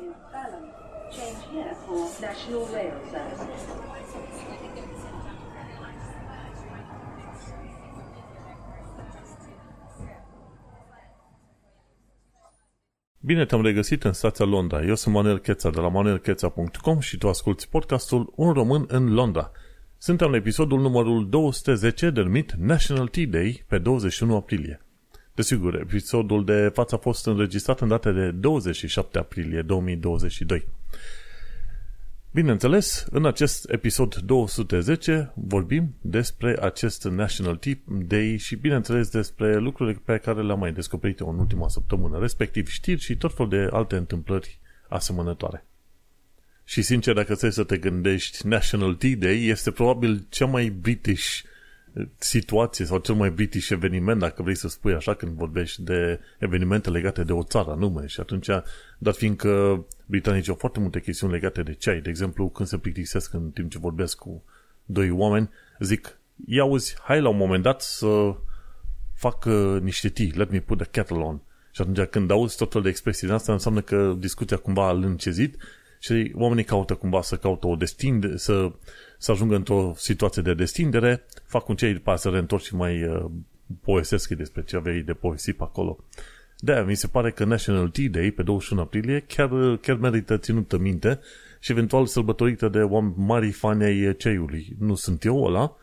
is Balham. Change here for National Rail Services. Bine te-am regăsit în stația Londra. Eu sunt Manuel Cheța de la manuelcheța.com și tu asculti podcastul Un român în Londra. Suntem la episodul numărul 210 denumit National Tea Day pe 21 aprilie. Desigur, episodul de față a fost înregistrat în data de 27 aprilie 2022. Bineînțeles, în acest episod 210 vorbim despre acest National Tea Day și, bineînțeles, despre lucrurile pe care le-am mai descoperit în ultima săptămână, respectiv știri și tot fel de alte întâmplări asemănătoare. Și, sincer, dacă trebuie să te gândești, National Tea Day este probabil cea mai British situație sau cel mai british eveniment, dacă vrei să spui așa, când vorbești de evenimente legate de o țară anume. Și atunci, dar fiindcă britanicii au foarte multe chestiuni legate de ceai, de exemplu, când se plictisesc în timp ce vorbesc cu doi oameni, zic, ia uzi, hai la un moment dat să fac uh, niște tea, let me put the kettle on. Și atunci când auzi tot fel de expresii din asta, înseamnă că discuția cumva a lâncezit și oamenii caută cumva să caută o destinde, să, să ajungă într-o situație de destindere, fac un cei după aceea să reîntorc și mai uh, povestesc despre ce aveai de povestit pe acolo. de mi se pare că National Tea Day pe 21 aprilie chiar, uh, chiar merită ținută minte și eventual sărbătorită de mari fani ai ceiului. Nu sunt eu ăla,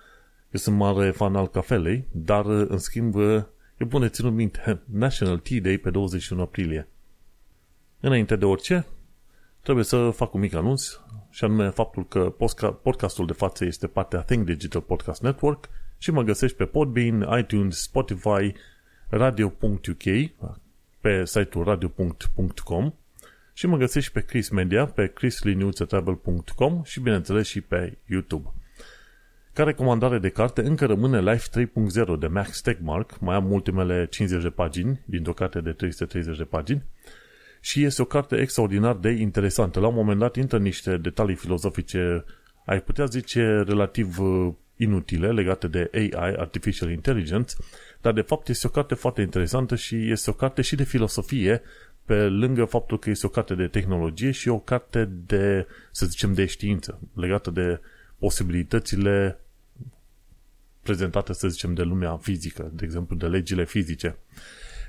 eu sunt mare fan al cafelei, dar uh, în schimb uh, e bune ținut minte National Tea Day pe 21 aprilie. Înainte de orice, trebuie să fac un mic anunț și anume faptul că podcastul de față este partea Think Digital Podcast Network și mă găsești pe Podbean, iTunes, Spotify, radio.uk, pe site-ul radio.com și mă găsești pe Chris Media, pe chrisliniuțetravel.com și bineînțeles și pe YouTube. Ca recomandare de carte încă rămâne Life 3.0 de Max Tegmark, mai am ultimele 50 de pagini, dintr-o carte de 330 de pagini, și este o carte extraordinar de interesantă. La un moment dat intră niște detalii filozofice, ai putea zice, relativ uh, inutile legate de AI, Artificial Intelligence, dar de fapt este o carte foarte interesantă și este o carte și de filosofie, pe lângă faptul că este o carte de tehnologie și o carte de, să zicem, de știință, legată de posibilitățile prezentate, să zicem, de lumea fizică, de exemplu, de legile fizice.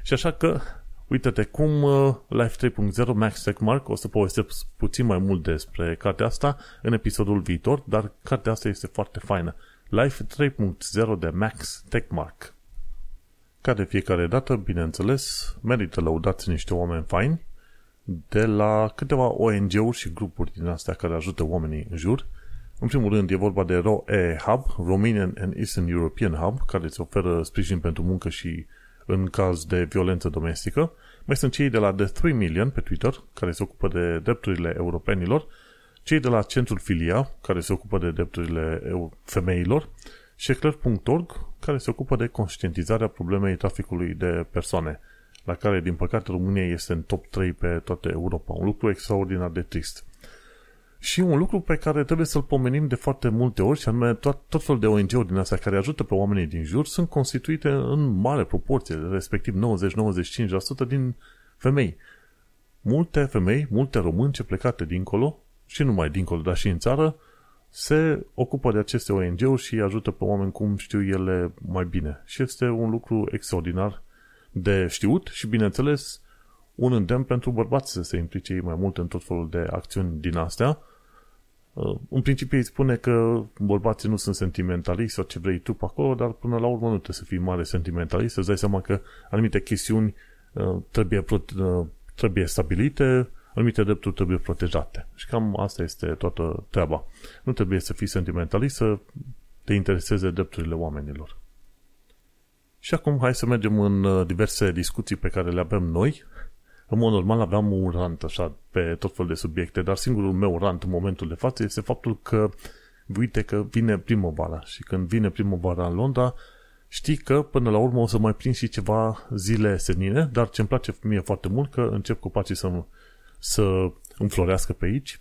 Și așa că Uite-te cum uh, Life 3.0 Max Techmark, o să povestesc puțin mai mult despre cartea asta în episodul viitor, dar cartea asta este foarte faină. Life 3.0 de Max Techmark. Ca de fiecare dată, bineînțeles, merită lăudați niște oameni faini de la câteva ONG-uri și grupuri din astea care ajută oamenii în jur. În primul rând e vorba de ROE Hub, Romanian and Eastern European Hub, care îți oferă sprijin pentru muncă și în caz de violență domestică. Mai sunt cei de la The 3 Million pe Twitter, care se ocupă de drepturile europenilor, cei de la Centrul Filia, care se ocupă de drepturile femeilor, și Eclair.org, care se ocupă de conștientizarea problemei traficului de persoane, la care, din păcate, România este în top 3 pe toată Europa. Un lucru extraordinar de trist. Și un lucru pe care trebuie să-l pomenim de foarte multe ori, și anume tot, tot fel de ONG-uri din astea care ajută pe oamenii din jur, sunt constituite în mare proporție, respectiv 90-95% din femei. Multe femei, multe români ce plecate dincolo, și nu numai dincolo, dar și în țară, se ocupă de aceste ONG-uri și ajută pe oameni cum știu ele mai bine. Și este un lucru extraordinar de știut și, bineînțeles, un îndemn pentru bărbați să se implice ei mai mult în tot felul de acțiuni din astea, Uh, în principiu îi spune că bărbații nu sunt sentimentaliști sau ce vrei tu pe acolo, dar până la urmă nu trebuie să fii mare sentimentalist, să-ți dai seama că anumite chestiuni uh, trebuie, uh, trebuie stabilite, anumite drepturi trebuie protejate. Și cam asta este toată treaba. Nu trebuie să fii sentimentalist, să te intereseze drepturile oamenilor. Și acum hai să mergem în diverse discuții pe care le avem noi în mod normal aveam un rant așa pe tot fel de subiecte, dar singurul meu rant în momentul de față este faptul că uite că vine primăvara și când vine primăvara în Londra, știi că până la urmă o să mai prind și ceva zile senine, dar ce îmi place mie foarte mult că încep copacii să, să înflorească pe aici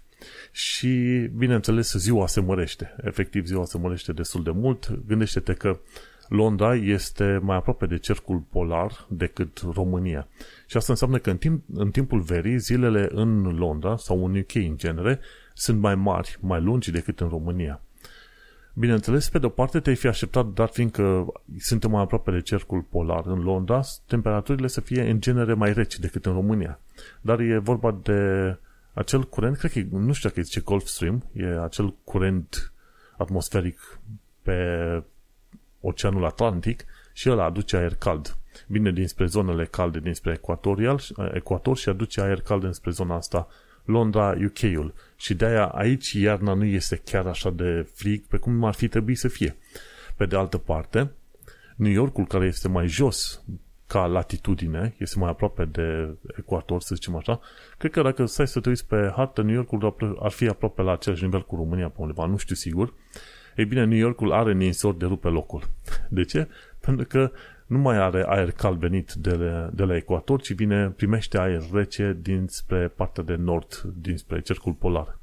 și, bineînțeles, ziua se mărește. Efectiv, ziua se mărește destul de mult. Gândește-te că Londra este mai aproape de cercul polar decât România. Și asta înseamnă că în, timp, în timpul verii, zilele în Londra sau în UK în genere sunt mai mari, mai lungi decât în România. Bineînțeles, pe de-o parte te-ai fi așteptat, dar fiindcă suntem mai aproape de cercul polar în Londra, temperaturile să fie în genere mai reci decât în România. Dar e vorba de acel curent, cred că nu știu dacă e zice Gulf Stream, e acel curent atmosferic pe Oceanul Atlantic și ăla aduce aer cald. Vine dinspre zonele calde, dinspre ecuatorial, ecuator și aduce aer cald înspre zona asta Londra, UK-ul. Și de-aia aici iarna nu este chiar așa de frig pe cum ar fi trebuit să fie. Pe de altă parte, New Yorkul, care este mai jos ca latitudine, este mai aproape de ecuator, să zicem așa, cred că dacă stai să te uiți pe hartă, New Yorkul ar fi aproape la același nivel cu România pe undeva, nu știu sigur. Ei bine, New Yorkul are ninsori de rupe locul. De ce? Pentru că nu mai are aer cald venit de la, de la ecuator, ci vine, primește aer rece dinspre partea de nord, dinspre cercul polar.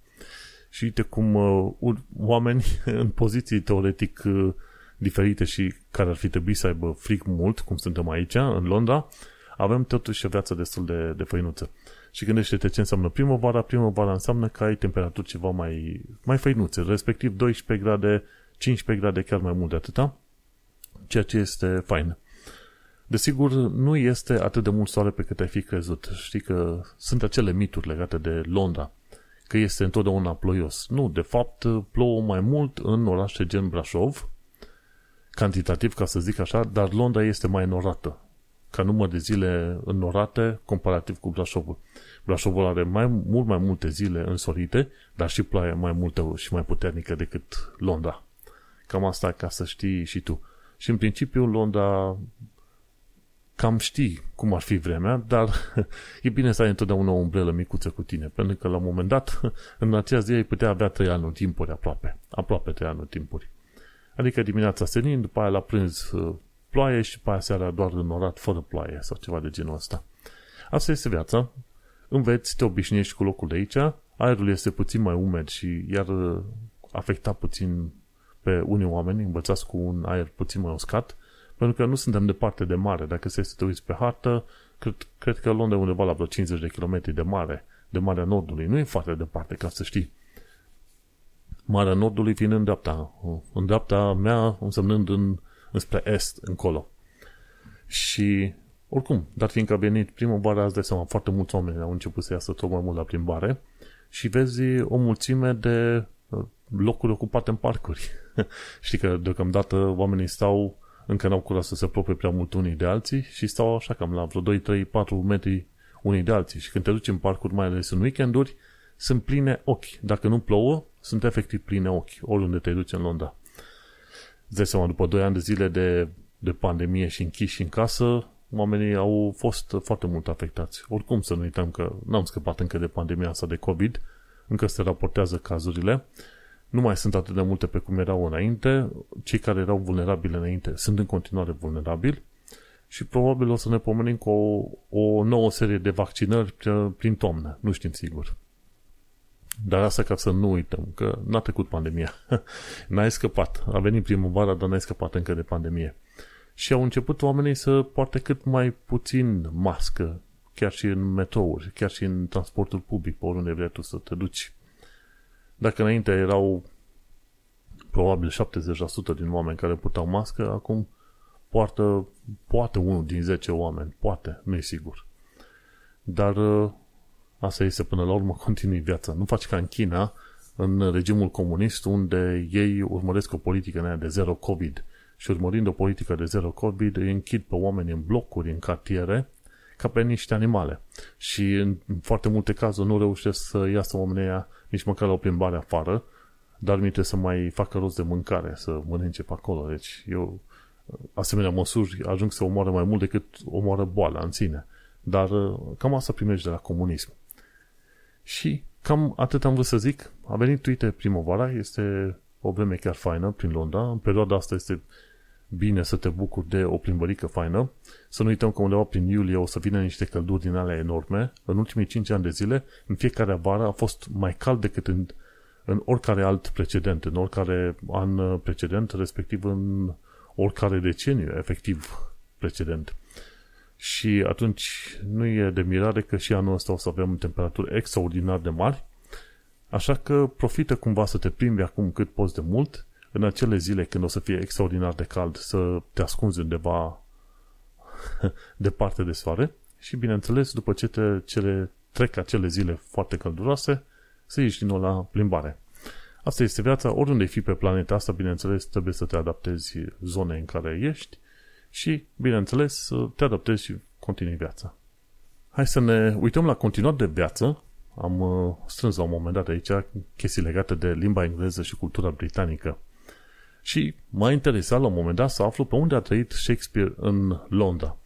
Și uite cum uh, oameni în poziții teoretic uh, diferite și care ar fi trebuit să aibă frig mult, cum suntem aici, în Londra, avem totuși o viață destul de, de făinuță. Și gândește-te ce înseamnă primăvara. Primăvara înseamnă că ai temperaturi ceva mai, mai făinuțe, respectiv 12 grade, 15 grade, chiar mai mult de atâta, ceea ce este fain. Desigur, nu este atât de mult soare pe cât ai fi crezut. Știi că sunt acele mituri legate de Londra, că este întotdeauna ploios. Nu, de fapt, plouă mai mult în orașe gen Brașov, cantitativ, ca să zic așa, dar Londra este mai norată, ca număr de zile înnorate comparativ cu Brașovul. Brașovul are mai, mult mai multe zile însorite, dar și ploaie mai multă și mai puternică decât Londra. Cam asta ca să știi și tu. Și în principiu Londra cam știi cum ar fi vremea, dar e bine să ai întotdeauna o umbrelă micuță cu tine, pentru că la un moment dat, în acea zi ai putea avea trei ani timpuri aproape, aproape trei ani timpuri. Adică dimineața senin, după aia la prânz uh, ploaie și după aia seara doar înorat fără ploaie sau ceva de genul ăsta. Asta este viața. Înveți, te obișnuiești cu locul de aici, aerul este puțin mai umed și iar uh, afecta puțin pe unii oameni, învățați cu un aer puțin mai uscat, pentru că nu suntem departe de mare. Dacă se să te uiți pe hartă, cred, cred că Londra e undeva la vreo 50 de kilometri de mare, de Marea Nordului. Nu e foarte departe, ca să știi. Marea Nordului fiind în dreapta. În dreapta mea însemnând în, înspre est, încolo. Și oricum, dar fiindcă a venit primăvara, azi de seama, foarte mulți oameni au început să iasă tot mai mult la plimbare și vezi o mulțime de uh, locuri ocupate în parcuri. Știi că deocamdată oamenii stau, încă n-au curaj să se apropie prea mult unii de alții și stau așa cam la vreo 2, 3, 4 metri unii de alții. Și când te duci în parcuri, mai ales în weekenduri, sunt pline ochi. Dacă nu plouă, sunt efectiv pline ochi, oriunde te duci în Londra. Îți dai seama, după 2 ani de zile de, de pandemie și închiși în casă, oamenii au fost foarte mult afectați. Oricum să nu uităm că n-am scăpat încă de pandemia asta de COVID, încă se raportează cazurile, nu mai sunt atât de multe pe cum erau înainte, cei care erau vulnerabili înainte sunt în continuare vulnerabili și probabil o să ne pomenim cu o, o nouă serie de vaccinări prin toamnă, nu știm sigur. Dar asta ca să nu uităm, că n-a trecut pandemia. N-ai scăpat. A venit primăvara, dar n-ai scăpat încă de pandemie. Și au început oamenii să poarte cât mai puțin mască, chiar și în metrouri, chiar și în transportul public, pe oriunde vrei tu să te duci. Dacă înainte erau probabil 70% din oameni care purtau mască, acum poartă, poate unul din 10 oameni, poate, nu e sigur. Dar Asta este până la urmă continui viața. Nu faci ca în China, în regimul comunist, unde ei urmăresc o politică de zero COVID. Și urmărind o politică de zero COVID, îi închid pe oameni în blocuri, în cartiere, ca pe niște animale. Și în foarte multe cazuri nu reușesc să iasă oamenii aia nici măcar la o plimbare afară, dar mi să mai facă rost de mâncare, să mănânce pe acolo. Deci eu, asemenea măsuri ajung să omoară mai mult decât omoară boala în sine. Dar cam asta primești de la comunism. Și cam atât am vrut să zic. A venit uite primăvara, este o vreme chiar faină prin Londra. În perioada asta este bine să te bucuri de o plimbărică faină. Să nu uităm că undeva prin iulie o să vină niște călduri din alea enorme. În ultimii 5 ani de zile, în fiecare vară a fost mai cald decât în, în oricare alt precedent, în oricare an precedent, respectiv în oricare deceniu, efectiv, precedent. Și atunci nu e de mirare că și anul ăsta o să avem temperaturi extraordinar de mari, așa că profită cumva să te plimbi acum cât poți de mult, în acele zile când o să fie extraordinar de cald, să te ascunzi undeva departe de soare și, bineînțeles, după ce te, cele, trec acele zile foarte călduroase, să ieși din nou la plimbare. Asta este viața, oriunde fi pe planeta asta, bineînțeles, trebuie să te adaptezi zone în care ești și, bineînțeles, să te adaptezi și continui viața. Hai să ne uităm la continuat de viață. Am uh, strâns la un moment dat aici chestii legate de limba engleză și cultura britanică. Și m-a interesat la un moment dat să aflu pe unde a trăit Shakespeare în Londra.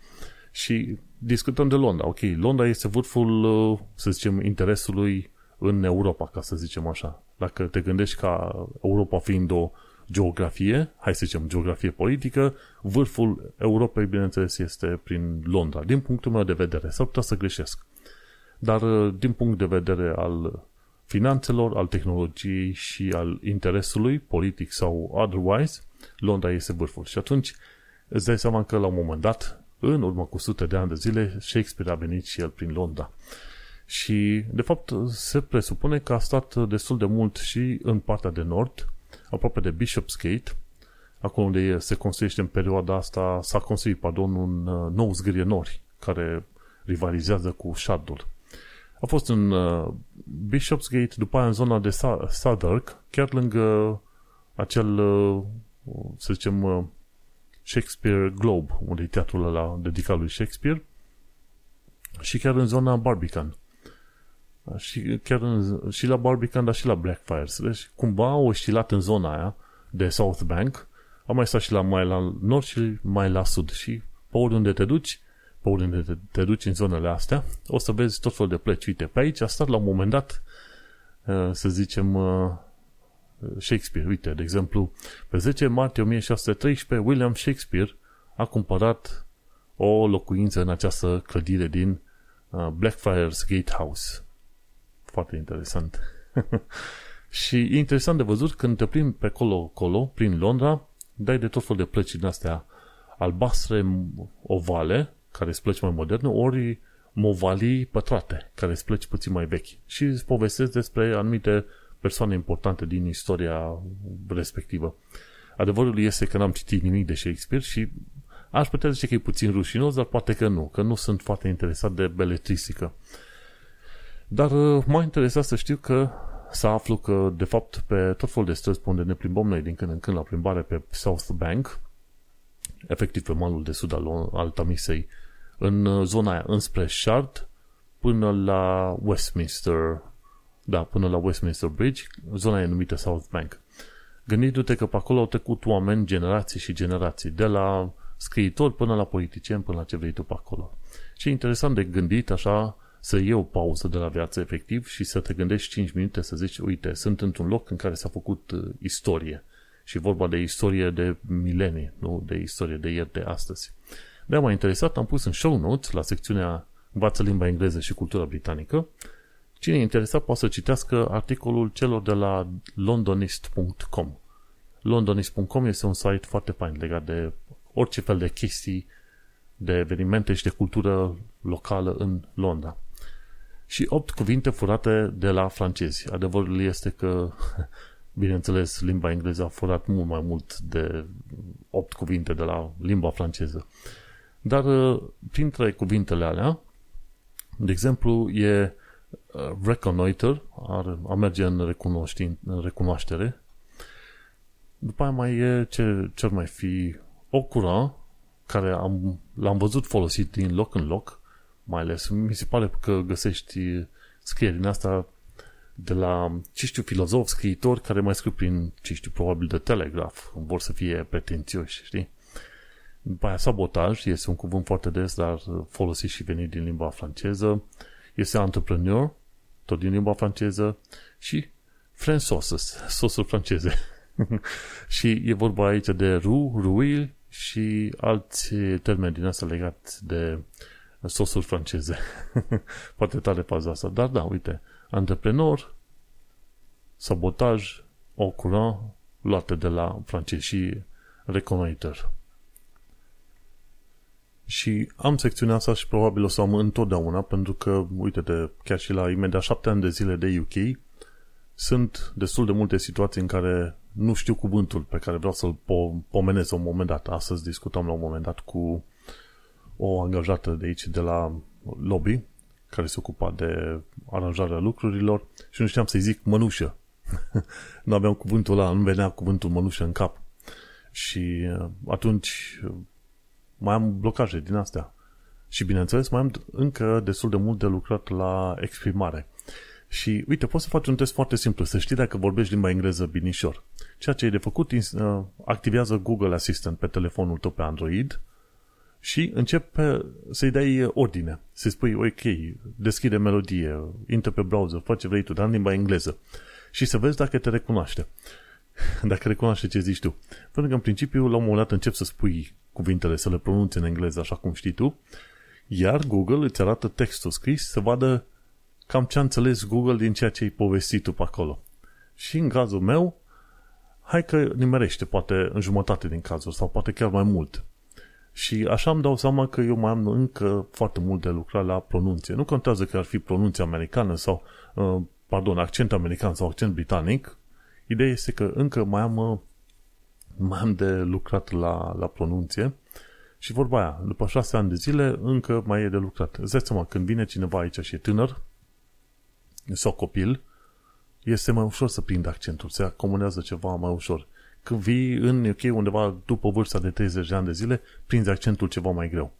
Și discutăm de Londra. Ok, Londra este vârful, uh, să zicem, interesului în Europa, ca să zicem așa. Dacă te gândești ca Europa fiind o geografie, hai să zicem geografie politică, vârful Europei, bineînțeles, este prin Londra. Din punctul meu de vedere, s-ar putea să greșesc. Dar uh, din punct de vedere al finanțelor, al tehnologiei și al interesului politic sau otherwise, Londra este vârful. Și atunci îți dai seama că la un moment dat, în urmă cu sute de ani de zile, Shakespeare a venit și el prin Londra. Și, de fapt, se presupune că a stat destul de mult și în partea de nord, aproape de Bishopsgate, acolo unde se construiește în perioada asta, s-a construit, pardon, un uh, nou zgârie nori, care rivalizează cu Shardul. A fost în uh, Bishopsgate, după aia în zona de Southwark, chiar lângă acel, uh, să zicem, uh, Shakespeare Globe, unde e teatrul ăla dedicat lui Shakespeare, și chiar în zona Barbican. Și chiar în, și la Barbican, dar și la Blackfires. Deci, cumva au oscilat în zona aia de South Bank, am mai stat și la mai la nord și mai la sud. Și pe oriunde te duci, pe oriunde te, te duci în zonele astea, o să vezi tot felul de plăci. Uite, pe aici a stat la un moment dat, uh, să zicem, uh, Shakespeare. Uite, de exemplu, pe 10 martie 1613, William Shakespeare a cumpărat o locuință în această clădire din uh, Blackfriars Gatehouse. Foarte interesant. și e interesant de văzut când te plimbi pe colo-colo, prin Londra, dai de tot fel de plăci din astea albastre ovale, care îți plăci mai moderne, ori movalii pătrate, care îți plăci puțin mai vechi. Și îți povestesc despre anumite persoane importante din istoria respectivă. Adevărul este că n-am citit nimic de Shakespeare și aș putea zice că e puțin rușinos, dar poate că nu, că nu sunt foarte interesat de beletristică. Dar uh, m-a interesat să știu că să aflu că, de fapt, pe tot felul de străzi pe unde ne plimbăm noi din când în când la plimbare pe South Bank, efectiv pe malul de sud al, al Tamisei, în uh, zona aia, înspre Shard, până la Westminster, da, până la Westminster Bridge, zona e numită South Bank. Gândindu-te că pe acolo au trecut oameni generații și generații, de la scriitori până la politicieni, până la ce vrei tu pe acolo. Și e interesant de gândit așa să iei o pauză de la viață efectiv și să te gândești 5 minute să zici, uite, sunt într-un loc în care s-a făcut uh, istorie. Și vorba de istorie de milenii, nu de istorie de ieri, de astăzi. De m-a interesat, am pus în show notes la secțiunea Învață limba engleză și cultura britanică. Cine e interesat poate să citească articolul celor de la londonist.com. Londonist.com este un site foarte fain legat de orice fel de chestii, de evenimente și de cultură locală în Londra. Și opt cuvinte furate de la francezi. Adevărul este că, bineînțeles, limba engleză a furat mult mai mult de opt cuvinte de la limba franceză. Dar uh, printre cuvintele alea, de exemplu, e uh, reconnoiter, ar, a merge în, în recunoaștere. După aia mai e ce, ce mai fi Okura, care am, l-am văzut folosit din loc în loc, mai ales. Mi se pare că găsești scrieri din asta de la, ce știu, filozofi, scriitori care mai scriu prin, ce știu, probabil de telegraf, vor să fie pretențioși, știi? După aia, sabotaj este un cuvânt foarte des, dar folosit și venit din limba franceză. Este antrepreneur, tot din limba franceză, și French sauces, sosuri franceze. și e vorba aici de roux, ruil și alți termeni din asta legat de sosuri franceze. Poate tare faza asta. Dar da, uite, antreprenor, sabotaj, au curant, luate de la francezi și Reconnator. Și am secțiunea asta și probabil o să am întotdeauna, pentru că, uite-te, chiar și la imediat șapte ani de zile de UK, sunt destul de multe situații în care nu știu cuvântul pe care vreau să-l po- pomenez la un moment dat. Astăzi discutam la un moment dat cu o angajată de aici, de la lobby, care se ocupa de aranjarea lucrurilor și nu știam să-i zic mănușă. nu aveam cuvântul ăla, nu venea cuvântul mănușă în cap. Și uh, atunci uh, mai am blocaje din astea. Și bineînțeles mai am încă destul de mult de lucrat la exprimare. Și uite, poți să faci un test foarte simplu, să știi dacă vorbești limba engleză binișor. Ceea ce e de făcut, uh, activează Google Assistant pe telefonul tău pe Android și începe să-i dai ordine. Să-i spui, ok, deschide melodie, intră pe browser, fă ce vrei tu, dar în limba engleză. Și să vezi dacă te recunoaște. Dacă recunoaște ce zici tu. Pentru că în principiu, la un moment dat încep să spui cuvintele, să le pronunți în engleză așa cum știi tu, iar Google îți arată textul scris să vadă cam ce a înțeles Google din ceea ce ai povestit tu pe acolo. Și în cazul meu, hai că nimerește poate în jumătate din cazuri sau poate chiar mai mult. Și așa îmi dau seama că eu mai am încă foarte mult de lucrat la pronunție. Nu contează că ar fi pronunția americană sau, uh, pardon, accent american sau accent britanic. Ideea este că încă mai am, uh, mai am de lucrat la, la pronunție și vorba aia, după șase ani de zile, încă mai e de lucrat. Îți dai seama, când vine cineva aici și e tânăr sau copil, este mai ușor să prind accentul, se acomodează ceva mai ușor. Când vii în UK undeva după vârsta de 30 de ani de zile, prinzi accentul ceva mai greu.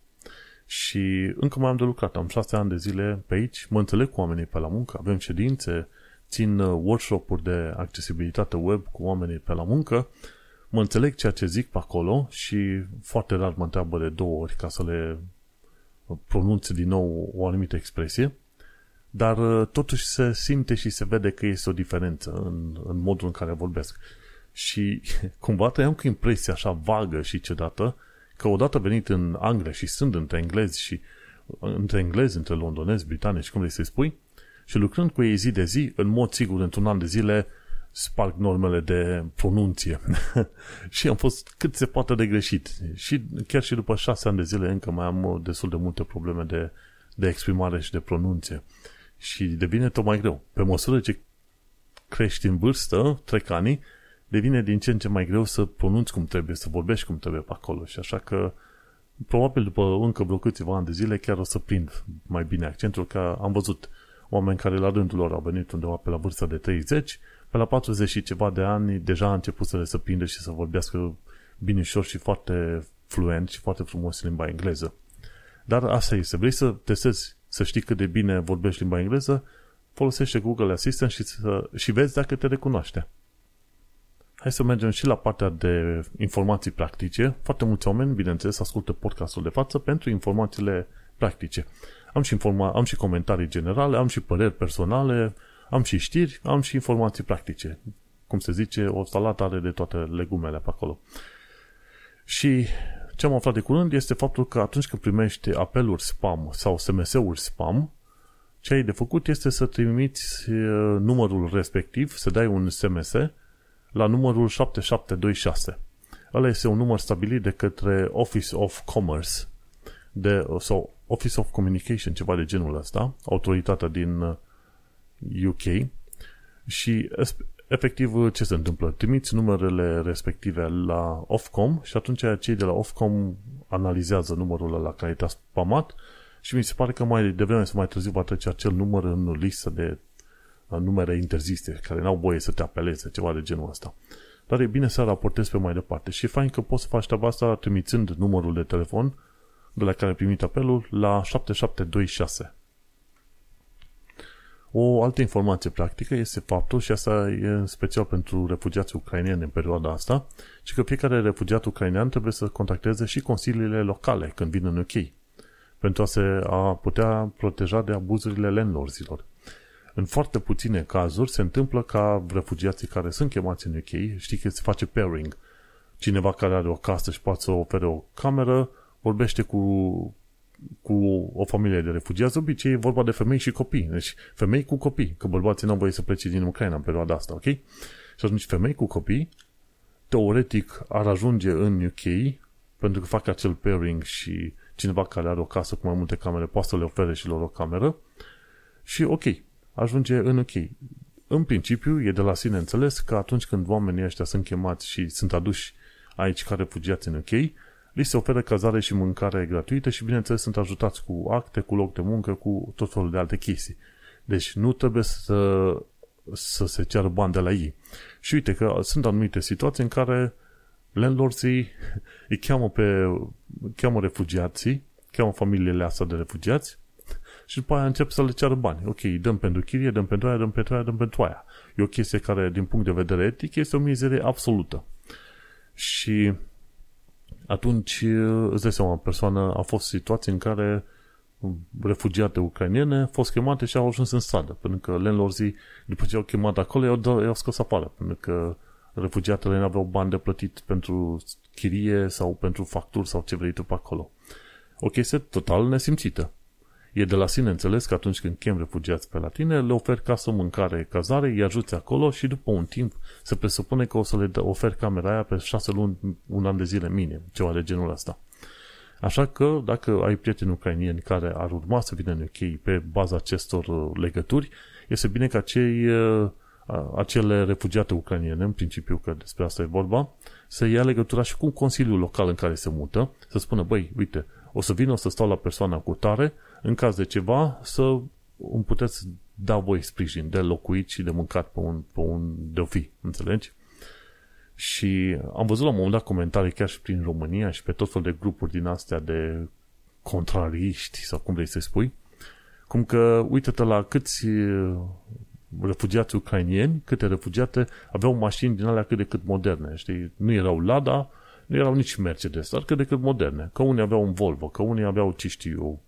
Și încă mai am de lucrat, am șase ani de zile pe aici, mă înțeleg cu oamenii pe la muncă, avem ședințe, țin uh, workshop-uri de accesibilitate web cu oamenii pe la muncă, mă înțeleg ceea ce zic pe acolo și foarte rar mă întreabă de două ori ca să le pronunț din nou o anumită expresie, dar uh, totuși se simte și se vede că este o diferență în, în modul în care vorbesc. Și cumva trăiam cu impresia așa vagă și ciudată că odată venit în Anglia și sunt între englezi și între englezi, între londonezi, britanici, cum vrei să-i spui, și lucrând cu ei zi de zi, în mod sigur, într-un an de zile, sparg normele de pronunție. și am fost cât se poate de greșit. Și chiar și după șase ani de zile încă mai am destul de multe probleme de, de exprimare și de pronunție. Și devine tot mai greu. Pe măsură ce crești în vârstă, trec ani, devine din ce în ce mai greu să pronunți cum trebuie, să vorbești cum trebuie pe acolo și așa că probabil după încă vreo câțiva ani de zile chiar o să prind mai bine accentul, că am văzut oameni care la rândul lor au venit undeva pe la vârsta de 30, pe la 40 și ceva de ani deja a început să le să prindă și să vorbească binișor și foarte fluent și foarte frumos limba engleză. Dar asta este, vrei să testezi, să știi cât de bine vorbești limba engleză, folosește Google Assistant și, să, și vezi dacă te recunoaște. Hai să mergem și la partea de informații practice. Foarte mulți oameni, bineînțeles, ascultă podcastul de față pentru informațiile practice. Am și, informa- am și comentarii generale, am și păreri personale, am și știri, am și informații practice. Cum se zice, o salată are de toate legumele pe acolo. Și ce am aflat de curând este faptul că atunci când primești apeluri spam sau SMS-uri spam, ce ai de făcut este să trimiți uh, numărul respectiv, să dai un SMS la numărul 7726. Ăla este un număr stabilit de către Office of Commerce de, sau Office of Communication, ceva de genul ăsta, autoritatea din UK uh, și efectiv ce se întâmplă? Trimiți numerele respective la Ofcom și atunci cei de la Ofcom analizează numărul ăla care te-a spamat și mi se pare că mai devreme sau mai târziu va trece acel număr în listă de numere interzise, care n-au voie să te apeleze, ceva de genul ăsta. Dar e bine să raportezi pe mai departe și e fain că poți să faci treaba asta trimițând numărul de telefon de la care ai primit apelul la 7726. O altă informație practică este faptul, și asta e în special pentru refugiații ucrainieni în perioada asta, și că fiecare refugiat ucrainean trebuie să contacteze și consiliile locale când vin în UK, pentru a se a putea proteja de abuzurile landlordilor. În foarte puține cazuri se întâmplă ca refugiații care sunt chemați în UK, știi că se face pairing. Cineva care are o casă și poate să ofere o cameră, vorbește cu, cu o familie de refugiați, obicei e vorba de femei și copii. Deci femei cu copii, că bărbații nu au voie să plece din Ucraina în perioada asta, ok? Și atunci femei cu copii teoretic ar ajunge în UK pentru că fac acel pairing și cineva care are o casă cu mai multe camere poate să le ofere și lor o cameră și ok, ajunge în UK. În principiu, e de la sine înțeles că atunci când oamenii ăștia sunt chemați și sunt aduși aici ca refugiați în UK, li se oferă cazare și mâncare gratuită și, bineînțeles, sunt ajutați cu acte, cu loc de muncă, cu tot felul de alte chestii. Deci nu trebuie să, să se ceară bani de la ei. Și uite că sunt anumite situații în care landlordii îi cheamă pe cheamă refugiații, cheamă familiile astea de refugiați și după aia încep să le ceară bani. Ok, dăm pentru chirie, dăm pentru aia, dăm pentru aia, dăm pentru aia. E o chestie care, din punct de vedere etic, este o mizerie absolută. Și atunci, îți dai seama, persoana a fost situații în care refugiate ucrainiene au fost chemate și au ajuns în stradă, pentru că landlordii, după ce au chemat acolo, i-au, i-au scos afară, pentru că refugiatele nu aveau bani de plătit pentru chirie sau pentru facturi sau ce vrei tu pe acolo. O chestie total nesimțită. E de la sine înțeles că atunci când chem refugiați pe la tine, le oferi casă, mâncare, cazare, îi ajuți acolo și după un timp se presupune că o să le oferi camera aia pe șase luni, un an de zile minim, ceva de genul ăsta. Așa că dacă ai prieteni ucrainieni care ar urma să vină în UK pe baza acestor uh, legături, este bine ca cei uh, acele refugiate ucrainiene, în principiu că despre asta e vorba, să ia legătura și cu consiliul local în care se mută, să spună, băi, uite, o să vin, o să stau la persoana cu tare, în caz de ceva, să îmi puteți da voi sprijin de locuit și de mâncat pe un, pe un de fi, înțelegi? Și am văzut la un moment dat comentarii chiar și prin România și pe tot fel de grupuri din astea de contrariști sau cum vrei să spui, cum că uite-te la câți refugiați ucrainieni, câte refugiate aveau mașini din alea cât de cât moderne, știi? Nu erau Lada, nu erau nici Mercedes, dar cât de cât moderne. Că unii aveau un Volvo, că unii aveau, ce știu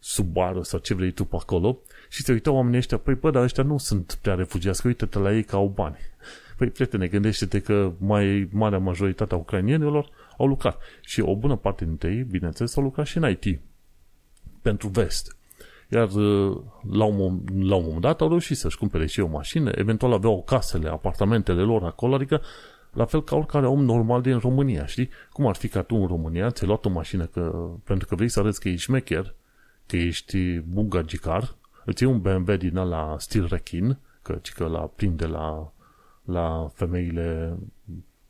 Subaru sau ce vrei tu pe acolo și se uitau oamenii ăștia, păi bă, dar ăștia nu sunt prea refugiați, că uite-te la ei că au bani. Păi, prietene, gândește-te că mai marea majoritatea ucrainienilor au lucrat. Și o bună parte dintre ei, bineînțeles, au lucrat și în IT. Pentru vest. Iar uh, la un, la un moment dat au reușit să-și cumpere și o mașină, eventual aveau casele, apartamentele lor acolo, adică la fel ca oricare om normal din România, știi? Cum ar fi ca tu în România, ți-ai luat o mașină că, pentru că vrei să arăți că ești șmecher, că ești bugagicar, îți iei un BMW din la stil rechin, că, că la prinde la, la femeile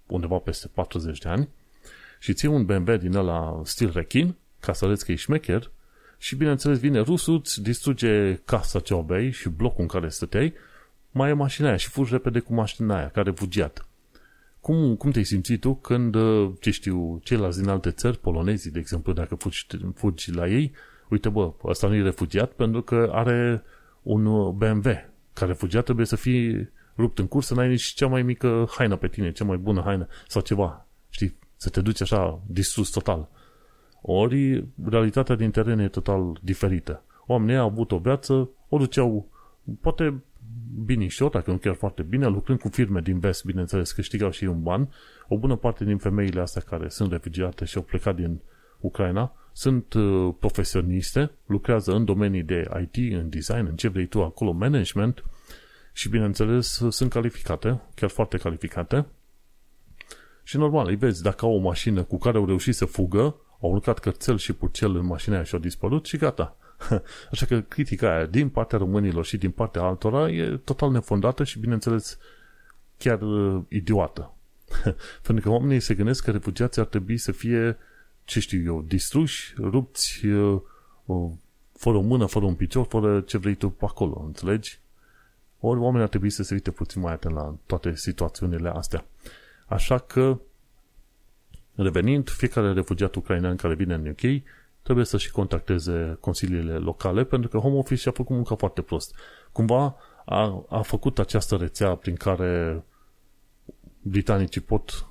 undeva peste 40 de ani, și ții un BMW din la stil rechin, ca să arăți că ești șmecher, și bineînțeles vine rusul, îți distruge casa ce aveai și blocul în care stăteai, mai e mașina aia și fugi repede cu mașina aia, care refugiat. Cum, cum te-ai simțit tu când, uh, ce știu, ceilalți din alte țări, polonezii, de exemplu, dacă fugi, fugi la ei, uite bă, ăsta nu e refugiat pentru că are un uh, BMW. Ca refugiat trebuie să fii rupt în curs, să n-ai nici cea mai mică haină pe tine, cea mai bună haină sau ceva. Știi? Să te duci așa distrus total. Ori realitatea din teren e total diferită. Oamenii au avut o viață, o duceau poate binișor, dacă nu chiar foarte bine, lucrând cu firme din vest, bineînțeles, câștigau și un ban. O bună parte din femeile astea care sunt refugiate și au plecat din Ucraina sunt uh, profesioniste, lucrează în domenii de IT, în design, în ce vrei tu acolo, management și, bineînțeles, sunt calificate, chiar foarte calificate. Și normal, îi vezi, dacă au o mașină cu care au reușit să fugă, au urcat cărțel și purcel în mașina aia și au dispărut și gata. Așa că critica aia din partea românilor și din partea altora e total nefondată și, bineînțeles, chiar uh, idiotă. Pentru că oamenii se gândesc că refugiații ar trebui să fie, ce știu eu, distruși, rupți, uh, uh, fără o mână, fără un picior, fără ce vrei tu pe acolo, înțelegi? Ori oamenii ar trebui să se uite puțin mai atent la toate situațiunile astea. Așa că Revenind, fiecare refugiat ucrainean care vine în UK trebuie să și contacteze consiliile locale pentru că Home Office și-a făcut munca foarte prost. Cumva a, a făcut această rețea prin care britanicii pot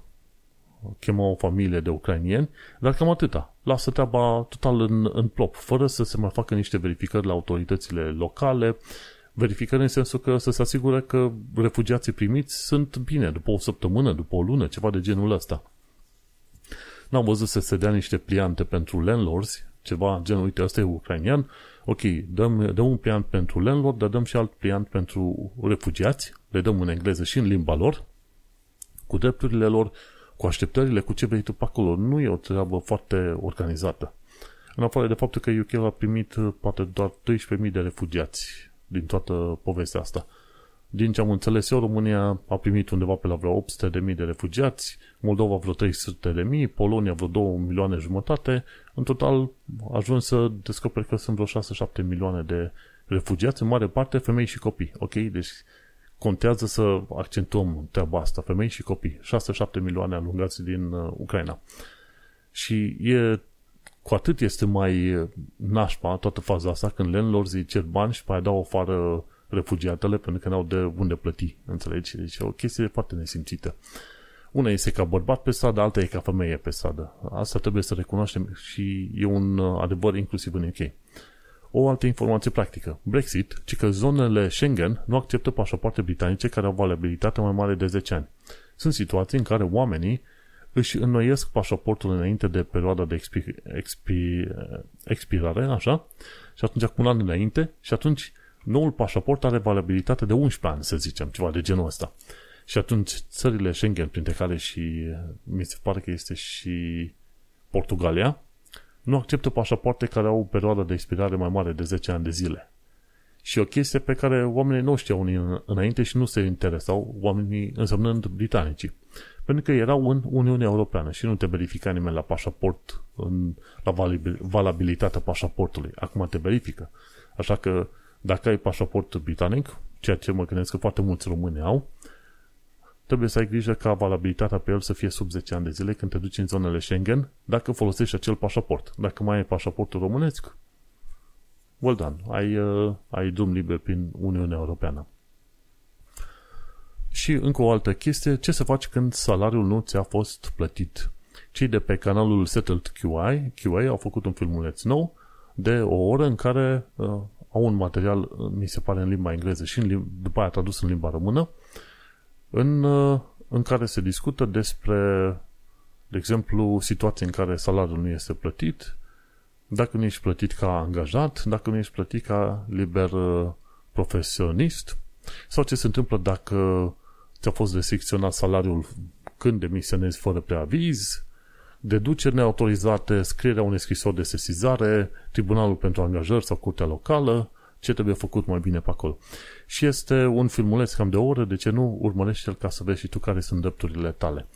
chema o familie de ucrainieni, dar cam atâta. Lasă treaba total în, în plop, fără să se mai facă niște verificări la autoritățile locale, verificări în sensul că să se asigure că refugiații primiți sunt bine după o săptămână, după o lună, ceva de genul ăsta. N-am văzut să se dea niște pliante pentru landlords, ceva genul, uite, ăsta e ucrainian, ok, dăm, dăm un pliant pentru landlord, dar dăm și alt pliant pentru refugiați, le dăm în engleză și în limba lor, cu drepturile lor, cu așteptările, cu ce vrei tu pe acolo. Nu e o treabă foarte organizată. În afară de faptul că UK a primit poate doar 12.000 de refugiați din toată povestea asta. Din ce am înțeles eu, România a primit undeva pe la vreo 800.000 de refugiați, Moldova vreo 300.000, Polonia vreo 2 milioane jumătate. În total a ajuns să descoperi că sunt vreo 6-7 milioane de refugiați, în mare parte femei și copii. Ok? Deci contează să accentuăm treaba asta, femei și copii. 6-7 milioane alungați din uh, Ucraina. Și e, cu atât este mai nașpa toată faza asta când landlords cer bani și pe aia dau afară refugiatele pentru că n-au de unde plăti, înțelegi? Deci e o chestie foarte nesimțită. Una este ca bărbat pe stradă, alta e ca femeie pe stradă. Asta trebuie să recunoaștem și e un adevăr inclusiv în UK. O altă informație practică. Brexit, ci că zonele Schengen nu acceptă pașapoarte britanice care au valabilitate mai mare de 10 ani. Sunt situații în care oamenii își înnoiesc pașaportul înainte de perioada de expi, expi, expirare, așa, și atunci cu un an înainte, și atunci noul pașaport are valabilitate de 11 ani, să zicem, ceva de genul ăsta. Și atunci țările Schengen, printre care și mi se pare că este și Portugalia, nu acceptă pașapoarte care au o perioadă de expirare mai mare de 10 ani de zile. Și o chestie pe care oamenii nu știau înainte și nu se interesau, oamenii însemnând britanicii. Pentru că erau în Uniunea Europeană și nu te verifica nimeni la pașaport, în, la valabilitatea pașaportului. Acum te verifică. Așa că dacă ai pașaport britanic, ceea ce mă gândesc că foarte mulți români au, trebuie să ai grijă ca valabilitatea pe el să fie sub 10 ani de zile când te duci în zonele Schengen, dacă folosești acel pașaport. Dacă mai ai pașaportul românesc, well done, ai, uh, ai drum liber prin Uniunea Europeană. Și încă o altă chestie, ce să faci când salariul nu ți-a fost plătit? Cei de pe canalul Settled QA, QA au făcut un filmuleț nou de o oră în care uh, au un material, uh, mi se pare, în limba engleză și în limba, după aia tradus în limba română, în, uh, în care se discută despre, de exemplu, situații în care salariul nu este plătit, dacă nu ești plătit ca angajat, dacă nu ești plătit ca liber uh, profesionist, sau ce se întâmplă dacă ți-a fost restricționat salariul când demisionezi fără preaviz, deduceri neautorizate, scrierea unei scrisori de sesizare, Tribunalul pentru Angajări sau Curtea Locală, ce trebuie făcut mai bine pe acolo. Și este un filmuleț cam de o oră, de ce nu urmărește-l ca să vezi și tu care sunt drepturile tale.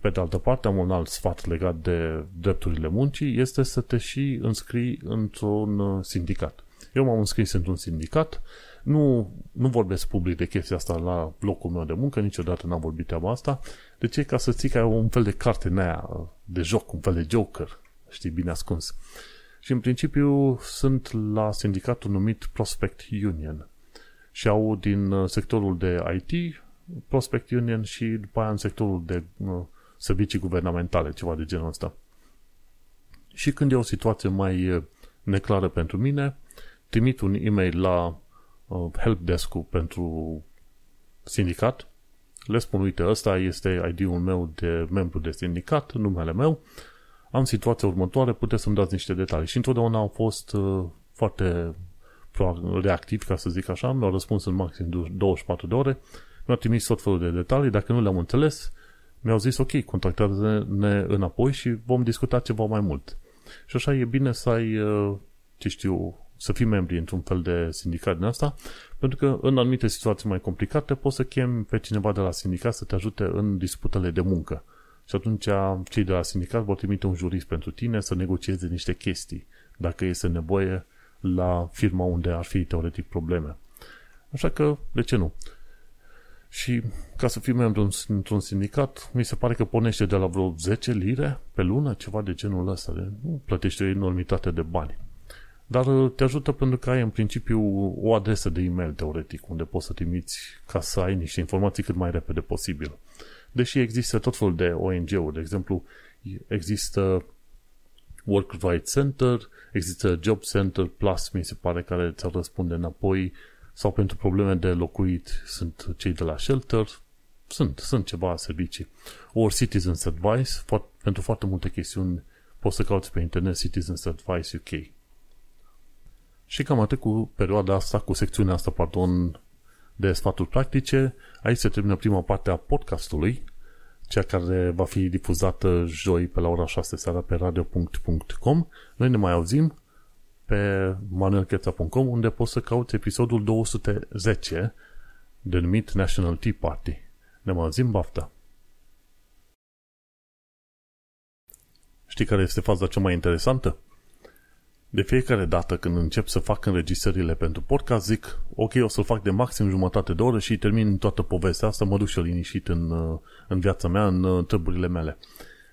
Pe de altă parte, am un alt sfat legat de drepturile muncii, este să te și înscrii într-un uh, sindicat. Eu m-am înscris într-un sindicat, nu, nu vorbesc public de chestia asta la locul meu de muncă, niciodată n-am vorbit treaba asta. De ce? Ca să ții ca un fel de carte în aia, de joc, un fel de joker, știi, bine ascuns. Și în principiu sunt la sindicatul numit Prospect Union. Și au din uh, sectorul de IT Prospect Union și după aia în sectorul de uh, servicii guvernamentale, ceva de genul ăsta. Și când e o situație mai uh, neclară pentru mine, trimit un e-mail la uh, helpdesk-ul pentru sindicat, le spun, uite, ăsta este ID-ul meu de membru de sindicat, numele meu, am situația următoare, puteți să-mi dați niște detalii. Și întotdeauna au fost uh, foarte reactivi, ca să zic așa, mi-au răspuns în maxim 24 de ore, mi-au trimis tot felul de detalii, dacă nu le-am înțeles, mi-au zis, ok, contactează-ne înapoi și vom discuta ceva mai mult. Și așa e bine să ai, uh, ce știu, să fii membri într-un fel de sindicat din asta, pentru că în anumite situații mai complicate poți să chemi pe cineva de la sindicat să te ajute în disputele de muncă. Și atunci cei de la sindicat vor trimite un jurist pentru tine să negocieze niște chestii, dacă este nevoie la firma unde ar fi teoretic probleme. Așa că, de ce nu? Și ca să fii membru într-un sindicat, mi se pare că pornește de la vreo 10 lire pe lună, ceva de genul ăsta. De, nu plătește o enormitate de bani. Dar uh, te ajută pentru că ai în principiu o adresă de e-mail teoretic, unde poți să trimiți ca să ai niște informații cât mai repede posibil. Deși există tot felul de ONG-uri, de exemplu, există Work Right Center, există Job Center Plus, mi se pare, care ți-ar răspunde înapoi, sau pentru probleme de locuit sunt cei de la Shelter, sunt, sunt ceva servicii. Or Citizens Advice, pentru foarte multe chestiuni poți să cauți pe internet Citizens Advice UK. Și cam atât cu perioada asta, cu secțiunea asta, pardon, de sfaturi practice. Aici se termină prima parte a podcastului. cea care va fi difuzată joi pe la ora 6 seara pe radio.com. Noi ne mai auzim pe manuelcheța.com unde poți să cauți episodul 210 denumit National Tea Party. Ne mai auzim, bafta! Știi care este faza cea mai interesantă? De fiecare dată când încep să fac înregistrările pentru podcast, zic, ok, o să-l fac de maxim jumătate de oră și termin toată povestea asta, mă duc și liniștit în, uh, în viața mea, în uh, treburile mele.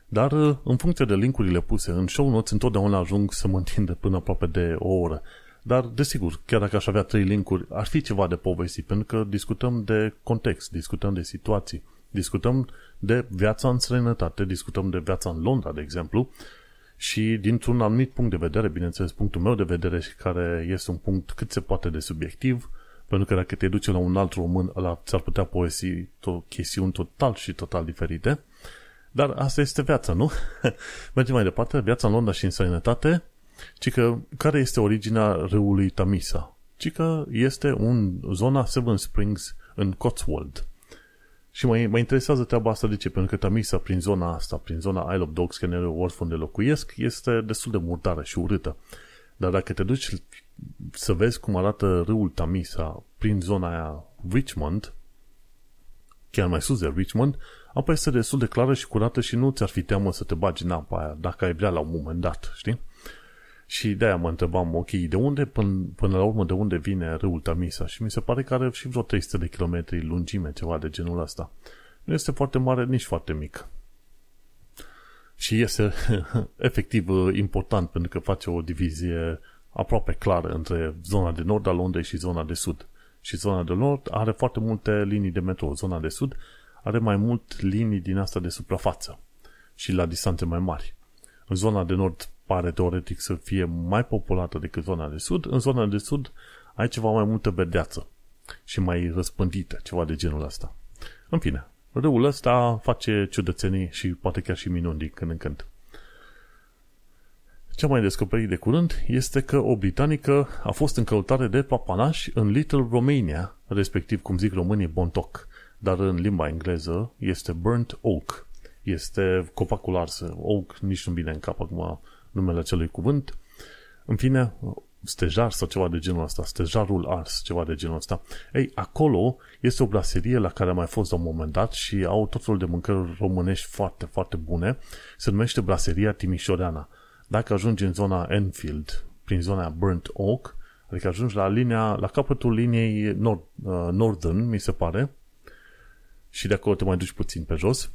Dar uh, în funcție de linkurile puse în show notes, întotdeauna ajung să mă întinde până aproape de o oră. Dar, desigur, chiar dacă aș avea trei linkuri, ar fi ceva de povesti, pentru că discutăm de context, discutăm de situații, discutăm de viața în străinătate, discutăm de viața în Londra, de exemplu, și dintr-un anumit punct de vedere, bineînțeles, punctul meu de vedere, care este un punct cât se poate de subiectiv, pentru că dacă te duce la un alt român, ăla ți-ar putea povesti o chestiuni total și total diferite. Dar asta este viața, nu? Mergem mai departe, viața în Londra și în străinătate, ci că care este originea râului Tamisa? Ci că este un zona Seven Springs în Cotswold. Și mă, mă interesează treaba asta de ce? Pentru că Tamisa, prin zona asta, prin zona Isle of Dogs, Canary Wharf, unde locuiesc, este destul de murdară și urâtă. Dar dacă te duci să vezi cum arată râul Tamisa prin zona aia Richmond, chiar mai sus de Richmond, apa este destul de clară și curată și nu ți-ar fi teamă să te bagi în apa aia, dacă ai vrea la un moment dat, știi? Și de-aia mă întrebam, ok, de unde, până, până la urmă, de unde vine râul Tamisa? Și mi se pare că are și vreo 300 de kilometri lungime, ceva de genul ăsta. Nu este foarte mare, nici foarte mic. Și este efectiv important pentru că face o divizie aproape clară între zona de nord a Londrei și zona de sud. Și zona de nord are foarte multe linii de metro. Zona de sud are mai mult linii din asta de suprafață și la distanțe mai mari. În zona de nord pare teoretic să fie mai populată decât zona de sud, în zona de sud ai ceva mai multă verdeață și mai răspândită, ceva de genul ăsta. În fine, râul ăsta face ciudățenii și poate chiar și minuni din când în când. Ce mai descoperit de curând este că o britanică a fost în căutare de papanași în Little Romania, respectiv, cum zic românii, Bontoc, dar în limba engleză este Burnt Oak. Este copacul ars. Oak nici nu bine în cap acum numele acelui cuvânt. În fine, stejar sau ceva de genul ăsta, stejarul ars, ceva de genul ăsta. Ei, acolo este o braserie la care am mai fost la un moment dat și au tot felul de mâncăruri românești foarte, foarte bune. Se numește braseria Timișoreana. Dacă ajungi în zona Enfield, prin zona Burnt Oak, adică ajungi la linia, la capătul liniei nord, uh, Northern, mi se pare, și de acolo te mai duci puțin pe jos,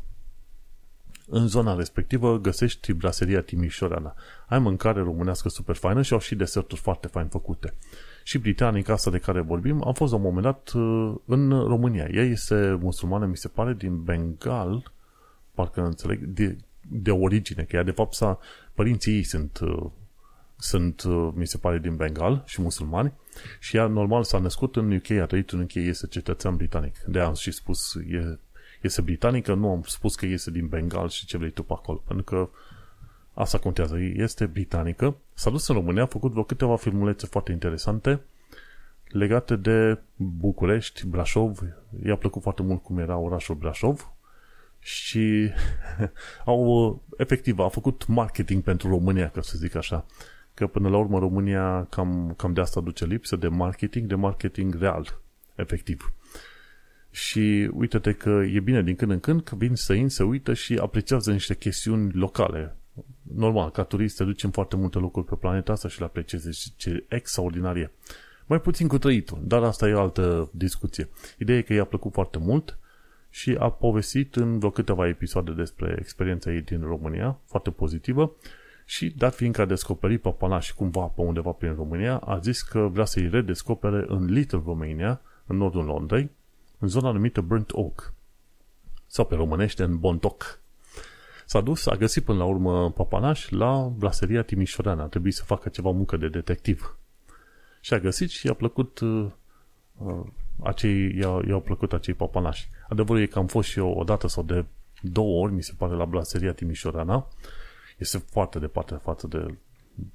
în zona respectivă găsești braseria Timișoreana. Ai mâncare românească super faină și au și deserturi foarte fain făcute. Și britanica asta de care vorbim a fost la un moment dat uh, în România. Ea este musulmană, mi se pare, din Bengal, parcă înțeleg, de, de origine, că ea de fapt s-a, părinții ei sunt, uh, sunt, uh, mi se pare, din Bengal și musulmani și ea normal s-a născut în UK, a trăit în UK, este cetățean britanic. De am și spus, e este britanică, nu am spus că este din Bengal și ce vrei tu pe acolo, pentru că asta contează. Este britanică, s-a dus în România, a făcut vreo câteva filmulețe foarte interesante legate de București, Brașov. I-a plăcut foarte mult cum era orașul Brașov și au, efectiv, a făcut marketing pentru România, ca să zic așa. Că până la urmă România cam, cam de asta duce lipsă, de marketing, de marketing real, efectiv. Și uite-te că e bine din când în când că vin străini, se uită și apreciază niște chestiuni locale. Normal, ca turist te duci în foarte multe locuri pe planeta asta și le apreciezi ce extraordinar e. Mai puțin cu trăitul, dar asta e o altă discuție. Ideea e că i-a plăcut foarte mult și a povestit în vreo câteva episoade despre experiența ei din România, foarte pozitivă, și dat fiindcă a descoperit și cumva pe undeva prin România, a zis că vrea să-i redescopere în Little Romania, în nordul Londrei, în zona numită Burnt Oak, sau pe românește în Bontoc. S-a dus, a găsit până la urmă papanaș la braseria Timișoreana. A trebuit să facă ceva muncă de detectiv. Și a găsit și i-a plăcut uh, uh acei, i-a, i-au plăcut acei papanași. Adevărul e că am fost și eu o dată sau de două ori, mi se pare, la braseria Timișoreana. Este foarte departe față de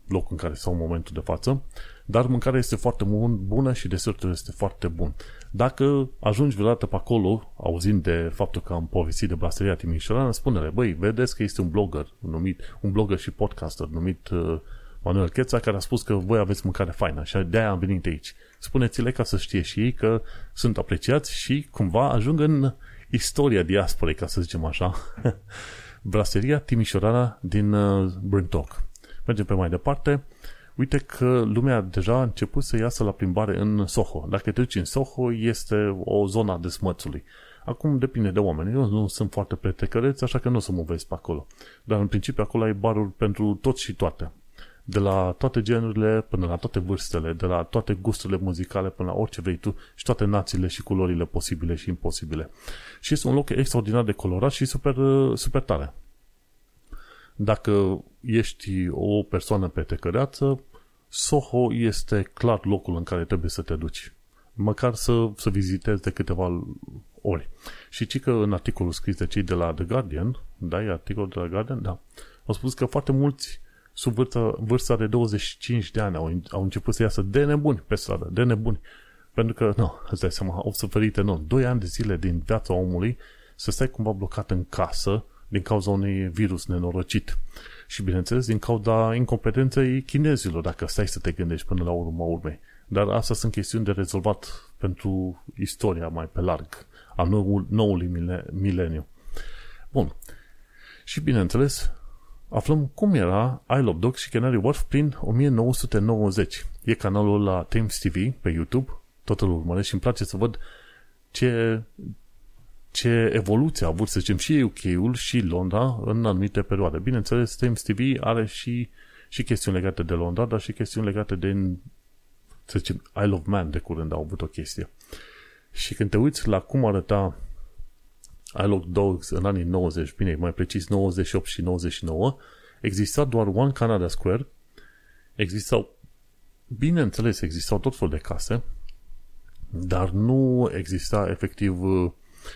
locul în care sau în momentul de față, dar mâncarea este foarte bună și desertul este foarte bun. Dacă ajungi vreodată pe acolo, auzind de faptul că am povestit de Braseria Timișoara, spune-le, băi, vedeți că este un blogger numit, un blogger și podcaster numit uh, Manuel Cheța, care a spus că voi aveți mâncare faină și de-aia am venit aici. Spuneți-le ca să știe și ei că sunt apreciați și cumva ajung în istoria diasporei, ca să zicem așa, Braseria Timișorana din uh, Brântoc. Mergem pe mai departe. Uite că lumea deja a început să iasă la plimbare în Soho. Dacă te duci în Soho, este o zonă a desmățului. Acum depinde de oameni. Eu nu sunt foarte pretecăreț, așa că nu o să mă vezi pe acolo. Dar în principiu acolo ai baruri pentru toți și toate de la toate genurile până la toate vârstele, de la toate gusturile muzicale până la orice vrei tu și toate națiile și culorile posibile și imposibile. Și este un loc extraordinar de colorat și super, super tare. Dacă ești o persoană petecăreață, Soho este clar locul în care trebuie să te duci. Măcar să, să vizitezi de câteva ori. Și ci că în articolul scris de cei de la The Guardian, da, e articolul de la Guardian, da, au spus că foarte mulți sub vârsta, vârsta de 25 de ani au, au început să iasă de nebuni pe stradă, de nebuni. Pentru că, nu, îți dai seama, au suferit nu, Doi ani de zile din viața omului să stai cumva blocat în casă din cauza unui virus nenorocit. Și, bineînțeles, din cauza incompetenței chinezilor, dacă stai să te gândești până la urmă urmei. Dar asta sunt chestiuni de rezolvat pentru istoria mai pe larg a noul, noului mileniu. Bun. Și, bineînțeles, aflăm cum era Isle of Dogs și Canary Wharf prin 1990. E canalul la Thames TV pe YouTube, tot îl urmăresc și îmi place să văd ce, ce evoluție a avut, să zicem, și UK-ul și Londra în anumite perioade. Bineînțeles, Thames TV are și, și chestiuni legate de Londra, dar și chestiuni legate de, să zicem, Isle of Man de curând au avut o chestie. Și când te uiți la cum arăta Isle of Dogs în anii 90, bine, mai precis 98 și 99, exista doar One Canada Square, existau, bineînțeles, existau tot fel de case, dar nu exista efectiv uh,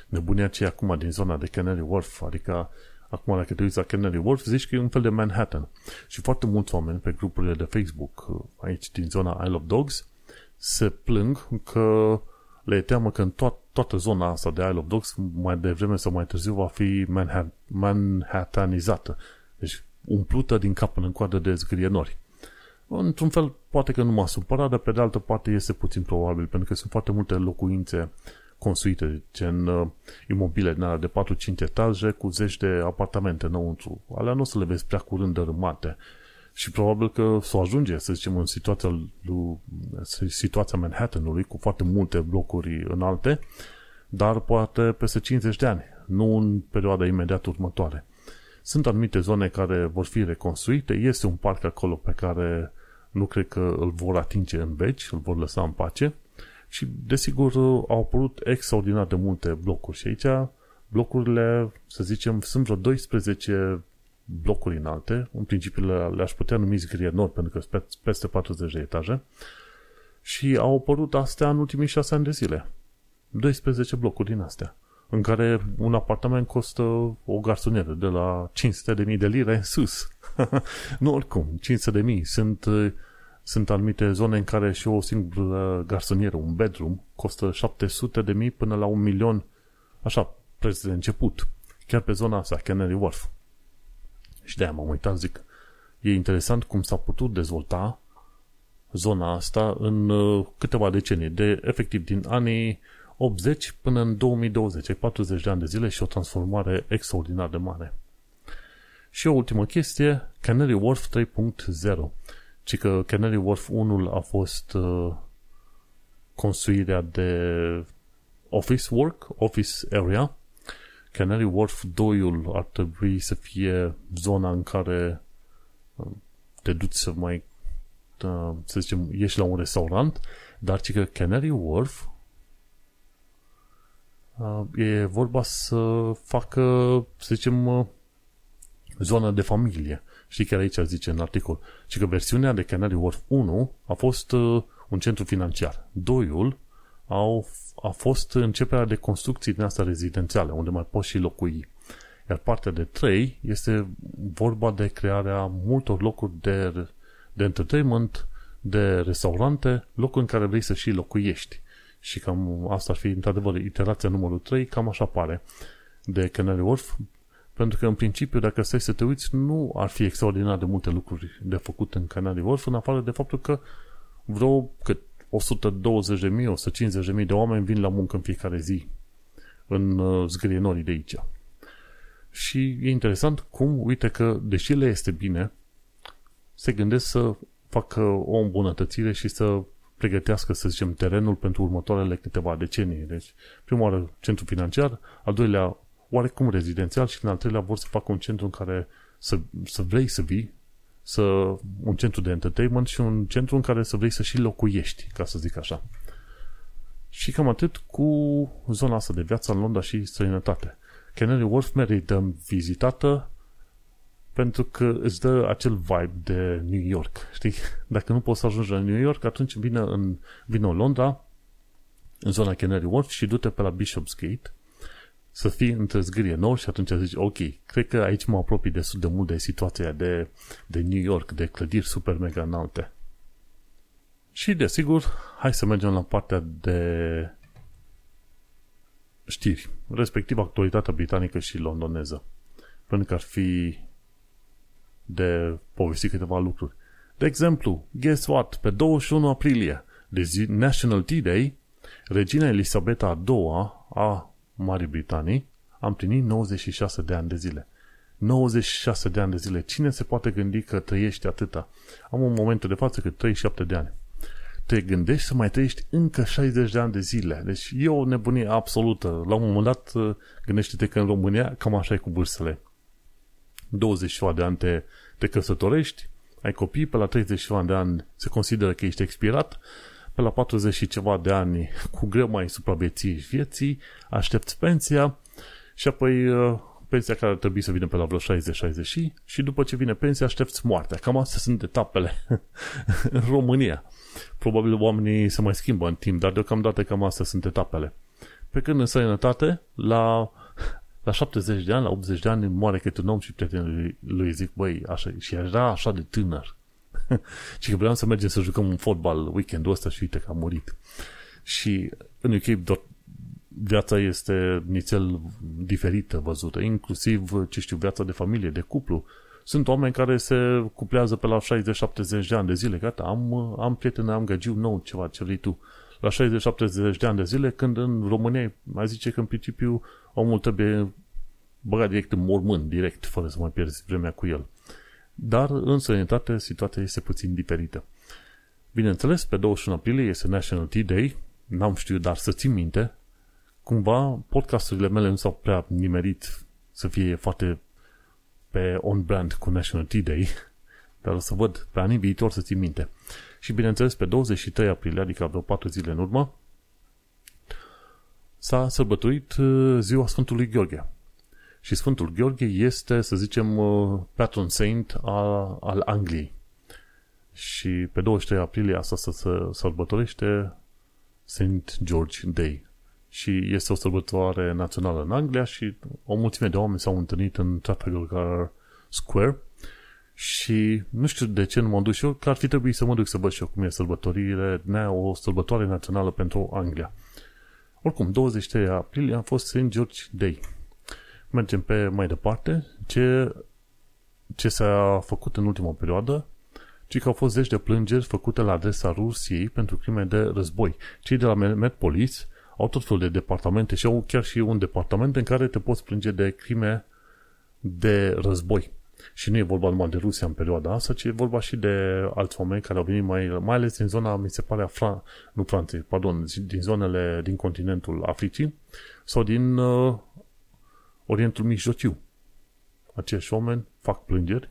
nebunia ce acum din zona de Canary Wharf, adică acum dacă te uiți la Canary Wharf, zici că e un fel de Manhattan. Și foarte mulți oameni pe grupurile de Facebook uh, aici din zona Isle of Dogs se plâng că le e teamă că în to- toată zona asta de Isle of Dogs mai devreme sau mai târziu va fi Manhat- Manhattanizată. Deci umplută din cap până în coadă de zgrienori. Într-un fel, poate că nu m-a supărat, dar pe de altă parte este puțin probabil, pentru că sunt foarte multe locuințe construite, gen uh, imobile din de 4-5 etaje cu zeci de apartamente înăuntru. Alea nu o să le vezi prea curând dărâmate. Și probabil că s o ajunge, să zicem, în situația, lui, situația Manhattanului, cu foarte multe blocuri înalte, dar poate peste 50 de ani, nu în perioada imediat următoare. Sunt anumite zone care vor fi reconstruite, este un parc acolo pe care nu cred că îl vor atinge în veci, îl vor lăsa în pace și desigur au apărut extraordinar de multe blocuri și aici blocurile, să zicem, sunt vreo 12 blocuri înalte, în principiu le, le-aș putea numi zgrienori, pentru că sunt peste 40 de etaje, și au apărut astea în ultimii 6 ani de zile. 12 blocuri din astea, în care un apartament costă o garsonieră de la 500.000 de lire în sus. nu oricum, 500.000. Sunt, sunt anumite zone în care și o singură garsonieră, un bedroom, costă 700.000 până la un milion, așa, preț de început. Chiar pe zona asta, Canary Wharf. Și de-aia m-am uitat, zic, e interesant cum s-a putut dezvolta zona asta în uh, câteva decenii, de efectiv din anii 80 până în 2020, 40 de ani de zile și o transformare extraordinar de mare. Și o ultimă chestie, Canary Wharf 3.0. Ci că Canary Wharf 1 a fost uh, construirea de office work, office area, Canary Wharf 2-ul ar trebui să fie zona în care uh, te duci să mai uh, să zicem, ieși la un restaurant, dar ci că Canary Wharf uh, e vorba să facă, să zicem, zona de familie. Știi chiar aici zice în articol. Și că versiunea de Canary Wharf 1 a fost un centru financiar. 2-ul au, a fost începerea de construcții din astea rezidențiale, unde mai poți și locui. Iar partea de 3 este vorba de crearea multor locuri de de entertainment, de restaurante, locuri în care vrei să și locuiești. Și cam asta ar fi, într-adevăr, iterația numărul 3, cam așa pare, de Canary Wharf, pentru că, în principiu, dacă stai să te uiți, nu ar fi extraordinar de multe lucruri de făcut în Canary Wharf, în afară de faptul că vreo cât 120.000, 150.000 de oameni vin la muncă în fiecare zi în uh, zgârienorii de aici. Și e interesant cum, uite că, deși le este bine, se gândesc să facă o îmbunătățire și să pregătească, să zicem, terenul pentru următoarele câteva decenii. Deci, prima oară centru financiar, al doilea oarecum rezidențial și în al treilea vor să facă un centru în care să, să vrei să vii, să, un centru de entertainment și un centru în care să vrei să și locuiești, ca să zic așa. Și cam atât cu zona asta de viață în Londra și străinătate. Canary Wharf merită vizitată pentru că îți dă acel vibe de New York. Știi? Dacă nu poți să ajungi la New York, atunci vină în, vină în Londra, în zona Canary Wharf și du-te pe la Bishopsgate să fii între zgârie nou și atunci zici, ok, cred că aici mă apropii destul de mult de situația de, de New York, de clădiri super mega înalte. Și desigur, hai să mergem la partea de știri, respectiv actualitatea britanică și londoneză. Pentru că ar fi de povesti câteva lucruri. De exemplu, guess what? Pe 21 aprilie, de zi National Tea Day, regina Elisabeta a II a Marii Britanii a împlinit 96 de ani de zile. 96 de ani de zile. Cine se poate gândi că trăiești atâta? Am un moment de față că 37 de ani. Te gândești să mai trăiești încă 60 de ani de zile. Deci e o nebunie absolută. La un moment dat, gândește-te că în România cam așa e cu bursele. 20 de ani te, te căsătorești, ai copii, pe la 30 de ani se consideră că ești expirat, pe la 40 și ceva de ani cu greu mai supraviețuiești vieții, aștepți pensia și apoi uh, pensia care ar trebui să vină pe la vreo 60-60 și, și după ce vine pensia aștepți moartea. Cam astea sunt etapele în România. Probabil oamenii se mai schimbă în timp, dar deocamdată cam astea sunt etapele. Pe când în sănătate, la la 70 de ani, la 80 de ani, moare câte un om și prietenul lui zic, băi, așa, și era așa de tânăr. și că vreau să mergem să jucăm un fotbal weekendul ăsta și uite că a murit. Și în UK doar viața este nițel diferită văzută, inclusiv, ce știu, viața de familie, de cuplu. Sunt oameni care se cuplează pe la 60-70 de ani de zile, gata, am, am prieten, am găgiu nou, ceva, ce vrei tu. La 60-70 de ani de zile, când în România mai zice că în principiu omul trebuie băgat direct în mormânt, direct, fără să mai pierzi vremea cu el. Dar în sănătate situația este puțin diferită. Bineînțeles, pe 21 aprilie este National Tea Day, n-am știut, dar să țin minte, cumva podcasturile mele nu s-au prea nimerit să fie foarte pe on-brand cu National Tea Day, dar o să văd pe anii viitor să țin minte. Și bineînțeles, pe 23 aprilie, adică vreo 4 zile în urmă, s-a sărbătorit uh, ziua Sfântului Gheorghe. Și Sfântul Gheorghe este, să zicem, uh, patron saint al, al Angliei. Și pe 23 aprilie asta se sărbătorește St. George Day. Și este o sărbătoare națională în Anglia și o mulțime de oameni s-au întâlnit în Trafalgar Square și nu știu de ce nu m-am dus eu, că ar fi trebuit să mă duc să văd și eu cum e sărbătoririle, o sărbătoare națională pentru Anglia. Oricum, 23 aprilie a fost St. George Day. Mergem pe mai departe. Ce, ce s-a făcut în ultima perioadă, ci că au fost zeci de plângeri făcute la adresa Rusiei pentru crime de război. Cei de la Medpolice au tot felul de departamente și au chiar și un departament în care te poți plânge de crime de război. Și nu e vorba numai de Rusia în perioada asta, ci e vorba și de alți oameni care au venit mai, mai ales din zona, mi se pare, Fran- nu Franței, pardon, din zonele din continentul Africii sau din uh, Orientul Mijlociu. Acești oameni fac plângeri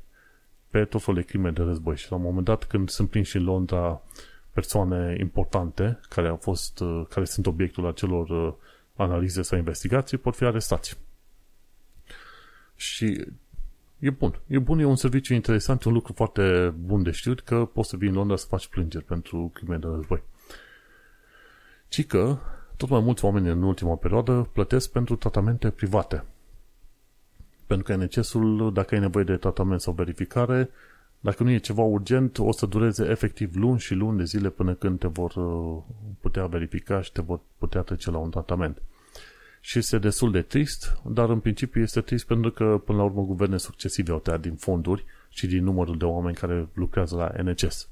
pe tot felul de crime de război și la un moment dat când sunt prinși în Londra persoane importante care au fost, uh, care sunt obiectul acelor uh, analize sau investigații pot fi arestați. Și e bun. E bun, e un serviciu interesant, un lucru foarte bun de știut că poți să vii în Londra să faci plângeri pentru crime de război. Ci că tot mai mulți oameni în ultima perioadă plătesc pentru tratamente private. Pentru că NHS-ul, dacă ai nevoie de tratament sau verificare, Dacă nu e ceva urgent, o să dureze efectiv luni și luni de zile până când te vor uh, putea verifica și te vor putea trece la un tratament. Și este destul de trist, dar în principiu este trist pentru că până la urmă guverne succesive au tăiat din fonduri și din numărul de oameni care lucrează la NHS.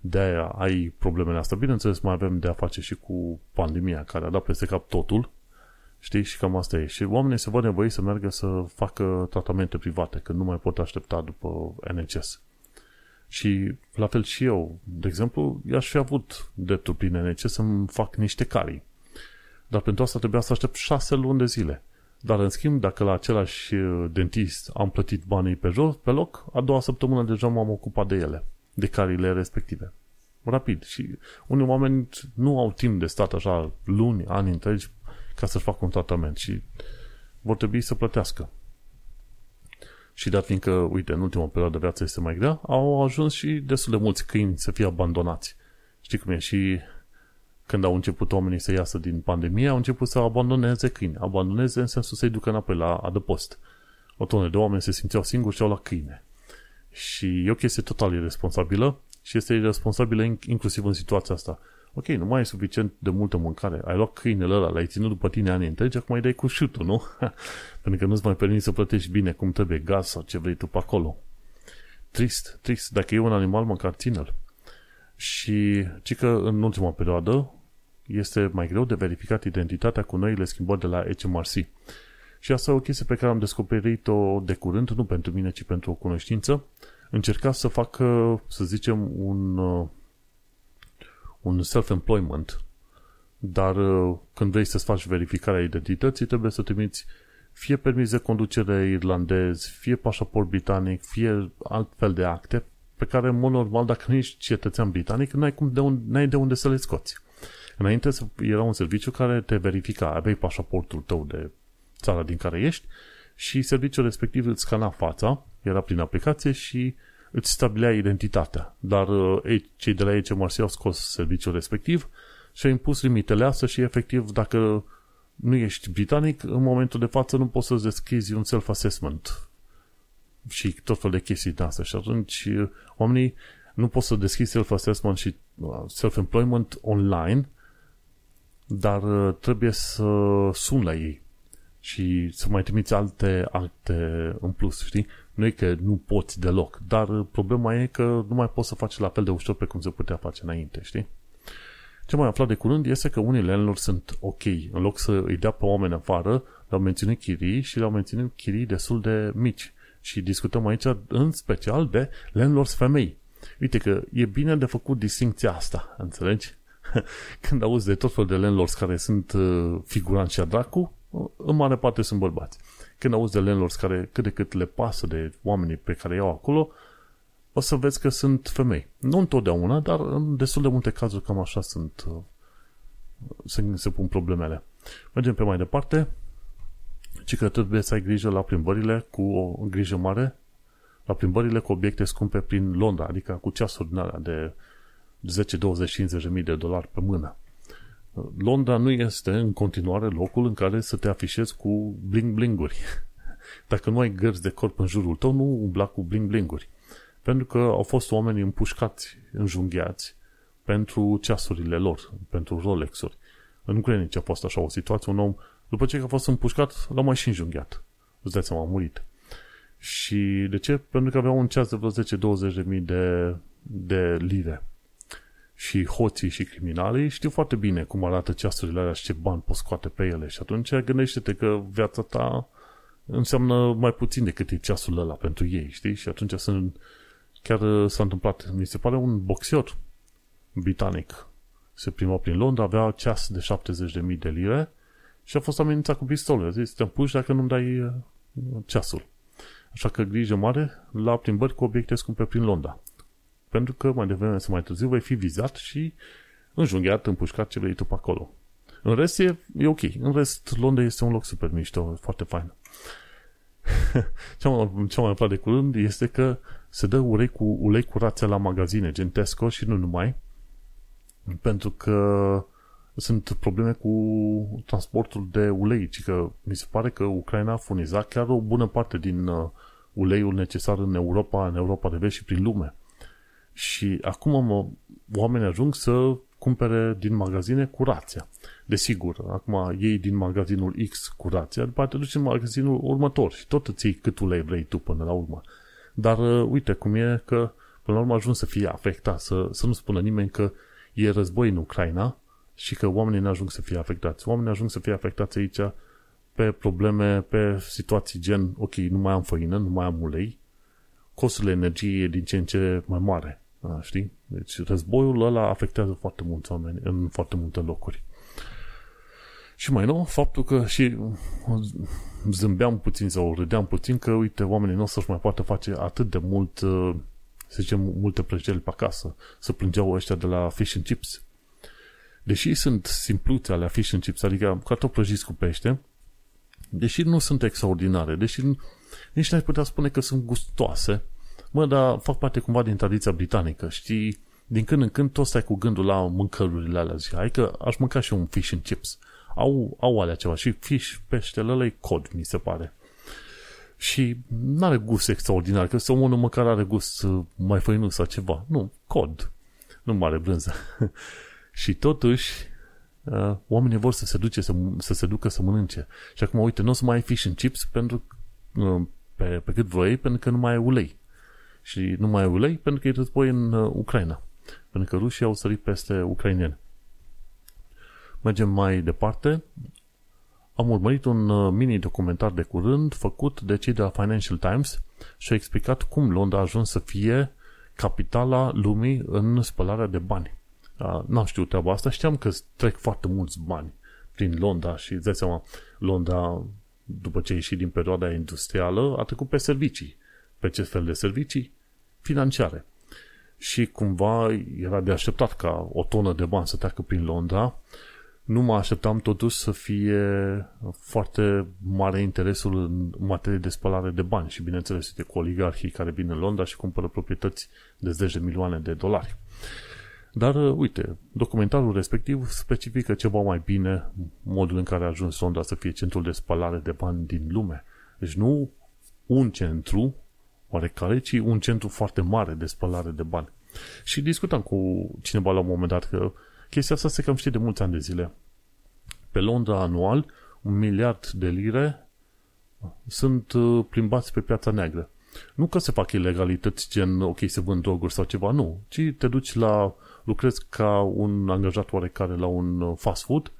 De aia ai problemele astea. Bineînțeles, mai avem de a face și cu pandemia care a dat peste cap totul, știi, și cam asta e. Și oamenii se văd nevoiți să meargă să facă tratamente private, când nu mai pot aștepta după NHS. Și la fel și eu, de exemplu, i-aș fi avut dreptul prin NHS să-mi fac niște carii. Dar pentru asta trebuia să aștept șase luni de zile. Dar în schimb, dacă la același uh, dentist am plătit banii pe, jos, pe loc, a doua săptămână deja m-am ocupat de ele, de carile respective. Rapid. Și unii oameni nu au timp de stat așa luni, ani întregi ca să-și facă un tratament și vor trebui să plătească. Și dat fiindcă, uite, în ultima perioadă viața este mai grea, au ajuns și destul de mulți câini să fie abandonați. Știi cum e? Și când au început oamenii să iasă din pandemie, au început să abandoneze câini. Abandoneze în sensul să-i ducă înapoi la adăpost. O tonă de oameni se simțeau singuri și au la câine. Și e o chestie total irresponsabilă și este irresponsabilă inclusiv în situația asta. Ok, nu mai e suficient de multă mâncare. Ai luat câinele ăla, l-ai ținut după tine ani întregi, acum îi dai cu șutul, nu? Pentru că nu-ți mai permiți să plătești bine cum trebuie gaz sau ce vrei tu pe acolo. Trist, trist. Dacă e un animal, măcar ține-l. Și ci că în ultima perioadă este mai greu de verificat identitatea cu noile schimbări de la HMRC. Și asta e o chestie pe care am descoperit-o de curând, nu pentru mine, ci pentru o cunoștință. Încerca să fac, să zicem, un, un self-employment, dar când vrei să-ți faci verificarea identității, trebuie să trimiți fie permis de conducere irlandez, fie pașaport britanic, fie alt fel de acte, pe care, în mod normal, dacă nu ești cetățean britanic, n-ai, cum de unde, n-ai de unde să le scoți. Înainte era un serviciu care te verifica, aveai pașaportul tău de țara din care ești și serviciul respectiv îți scana fața, era prin aplicație și îți stabilea identitatea. Dar ei, cei de la HMRC au scos serviciul respectiv și au impus limitele astea și efectiv dacă nu ești britanic, în momentul de față nu poți să-ți deschizi un self-assessment și tot fel de chestii de astea. Și atunci oamenii nu pot să deschizi self-assessment și self-employment online dar uh, trebuie să sun la ei și să mai trimiți alte acte în plus, știi? Nu e că nu poți deloc, dar uh, problema e că nu mai poți să faci la fel de ușor pe cum se putea face înainte, știi? Ce mai aflat de curând este că unii landlord sunt ok. În loc să îi dea pe oameni afară, le-au menționat chirii și le-au menționat chirii destul de mici. Și discutăm aici în special de landlords femei. Uite că e bine de făcut distincția asta, înțelegi? când auzi de tot felul de landlords care sunt uh, figuranți și dracu, în mare parte sunt bărbați. Când auzi de landlords care cât de cât le pasă de oamenii pe care iau acolo, o să vezi că sunt femei. Nu întotdeauna, dar în destul de multe cazuri cam așa sunt uh, se, se pun problemele. Mergem pe mai departe. Ci că trebuie să ai grijă la plimbările cu o grijă mare la plimbările cu obiecte scumpe prin Londra, adică cu ceasuri de 10, 20, 50 de mii de dolari pe mână. Londra nu este în continuare locul în care să te afișezi cu bling-blinguri. Dacă nu ai gărzi de corp în jurul tău, nu umbla cu bling-blinguri. Pentru că au fost oameni împușcați, înjunghiați pentru ceasurile lor, pentru Rolex-uri. În Ucraina a fost așa o situație, un om, după ce a fost împușcat, l-a mai și înjunghiat. Îți dai seama, a murit. Și de ce? Pentru că avea un ceas de vreo 10-20 de mii de, de lire și hoții și criminalii știu foarte bine cum arată ceasurile alea și ce bani poți scoate pe ele și atunci gândește-te că viața ta înseamnă mai puțin decât e ceasul ăla pentru ei, știi? Și atunci sunt, chiar s-a întâmplat, mi se pare un boxer britanic se prima prin Londra, avea ceas de 70.000 de lire și a fost amenințat cu pistolul. A zis, te-am pus dacă nu-mi dai uh, ceasul. Așa că grijă mare la plimbări cu obiecte scumpe prin Londra pentru că mai devreme sau mai târziu vei fi vizat și înjunghiat, împușcat ce vrei tu pe acolo. În rest e, e ok. În rest, Londra este un loc super mișto, foarte fain. ce mai, ce mai place de curând este că se dă ulei cu, ulei cu rația la magazine, gen Tesco și nu numai, pentru că sunt probleme cu transportul de ulei, ci că mi se pare că Ucraina a furnizat chiar o bună parte din uh, uleiul necesar în Europa, în Europa de vest și prin lume. Și acum mă, oamenii ajung să cumpere din magazine cu rația. Desigur, acum iei din magazinul X cu rația, după aceea te duci în magazinul următor și tot îți iei cât ulei vrei tu până la urmă. Dar uh, uite cum e că până la urmă ajung să fie afectat, să, să nu spună nimeni că e război în Ucraina și că oamenii nu ajung să fie afectați. Oamenii ajung să fie afectați aici pe probleme, pe situații gen, ok, nu mai am făină, nu mai am ulei, costul energiei e din ce în ce mai mare, a, știi? Deci războiul ăla afectează foarte mulți oameni în foarte multe locuri. Și mai nou, faptul că și zâmbeam puțin sau râdeam puțin că, uite, oamenii nu o să-și mai poată face atât de mult, să zicem, multe plăceri pe acasă, să plângeau ăștia de la fish and chips. Deși sunt simpluțe ale fish and chips, adică cartofi prăjiți cu pește, deși nu sunt extraordinare, deși nici n-ai putea spune că sunt gustoase, mă, dar fac parte cumva din tradiția britanică, știi? Din când în când tot stai cu gândul la mâncărurile alea, zic, hai că aș mânca și un fish and chips. Au, au alea ceva și fish, peștele ăla e cod, mi se pare. Și nu are gust extraordinar, că somonul măcar are gust uh, mai făinus sau ceva. Nu, cod. Nu mare brânză. și totuși, uh, oamenii vor să se, duce, să, să se ducă să mănânce. Și acum, uite, nu o să mai ai fish and chips pentru, uh, pe, pe cât vrei, pentru că nu mai ai ulei. Și nu mai ai ulei pentru că e război în uh, Ucraina. Pentru că rușii au sărit peste ucraineni. Mergem mai departe. Am urmărit un uh, mini-documentar de curând făcut de cei de la Financial Times și a explicat cum Londra a ajuns să fie capitala lumii în spălarea de bani. N-am știut treaba asta, știam că trec foarte mulți bani prin Londra și îți dai seama, Londra, după ce a ieșit din perioada industrială, a trecut pe servicii. Pe ce fel de servicii? Financiare. Și cumva era de așteptat ca o tonă de bani să treacă prin Londra. Nu mă așteptam totuși să fie foarte mare interesul în materie de spălare de bani și bineînțeles de cu oligarhii care vin în Londra și cumpără proprietăți de zeci de milioane de dolari. Dar, uh, uite, documentarul respectiv specifică ceva mai bine modul în care a ajuns Londra să fie centrul de spălare de bani din lume. Deci nu un centru oarecare, ci un centru foarte mare de spălare de bani. Și discutam cu cineva la un moment dat că chestia asta se cam știe de mulți ani de zile. Pe Londra anual, un miliard de lire sunt uh, plimbați pe piața neagră. Nu că se fac ilegalități gen, ok, se vând droguri sau ceva, nu. Ci te duci la lucrezi ca un angajat oarecare la un uh, fast food,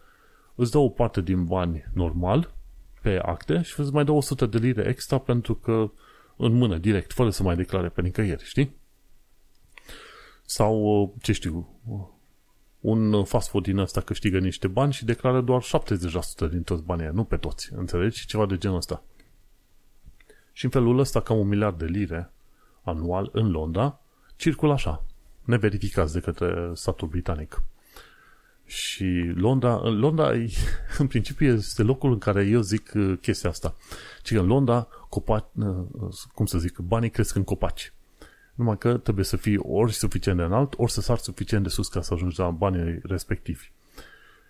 îți dă o parte din bani normal pe acte și îți mai dă 100 de lire extra pentru că în mână, direct, fără să mai declare pe nicăieri, știi? Sau, uh, ce știu, uh, un fast food din ăsta câștigă niște bani și declară doar 70% din toți banii nu pe toți, înțelegi? Ceva de genul ăsta. Și în felul ăsta, cam un miliard de lire anual în Londra, circulă așa, neverificați de către statul britanic. Și Londra, Londra în principiu este locul în care eu zic uh, chestia asta. Ci că în Londra, copaci, uh, cum să zic, banii cresc în copaci. Numai că trebuie să fii ori suficient de înalt, ori să sar suficient de sus ca să ajungi la banii respectivi.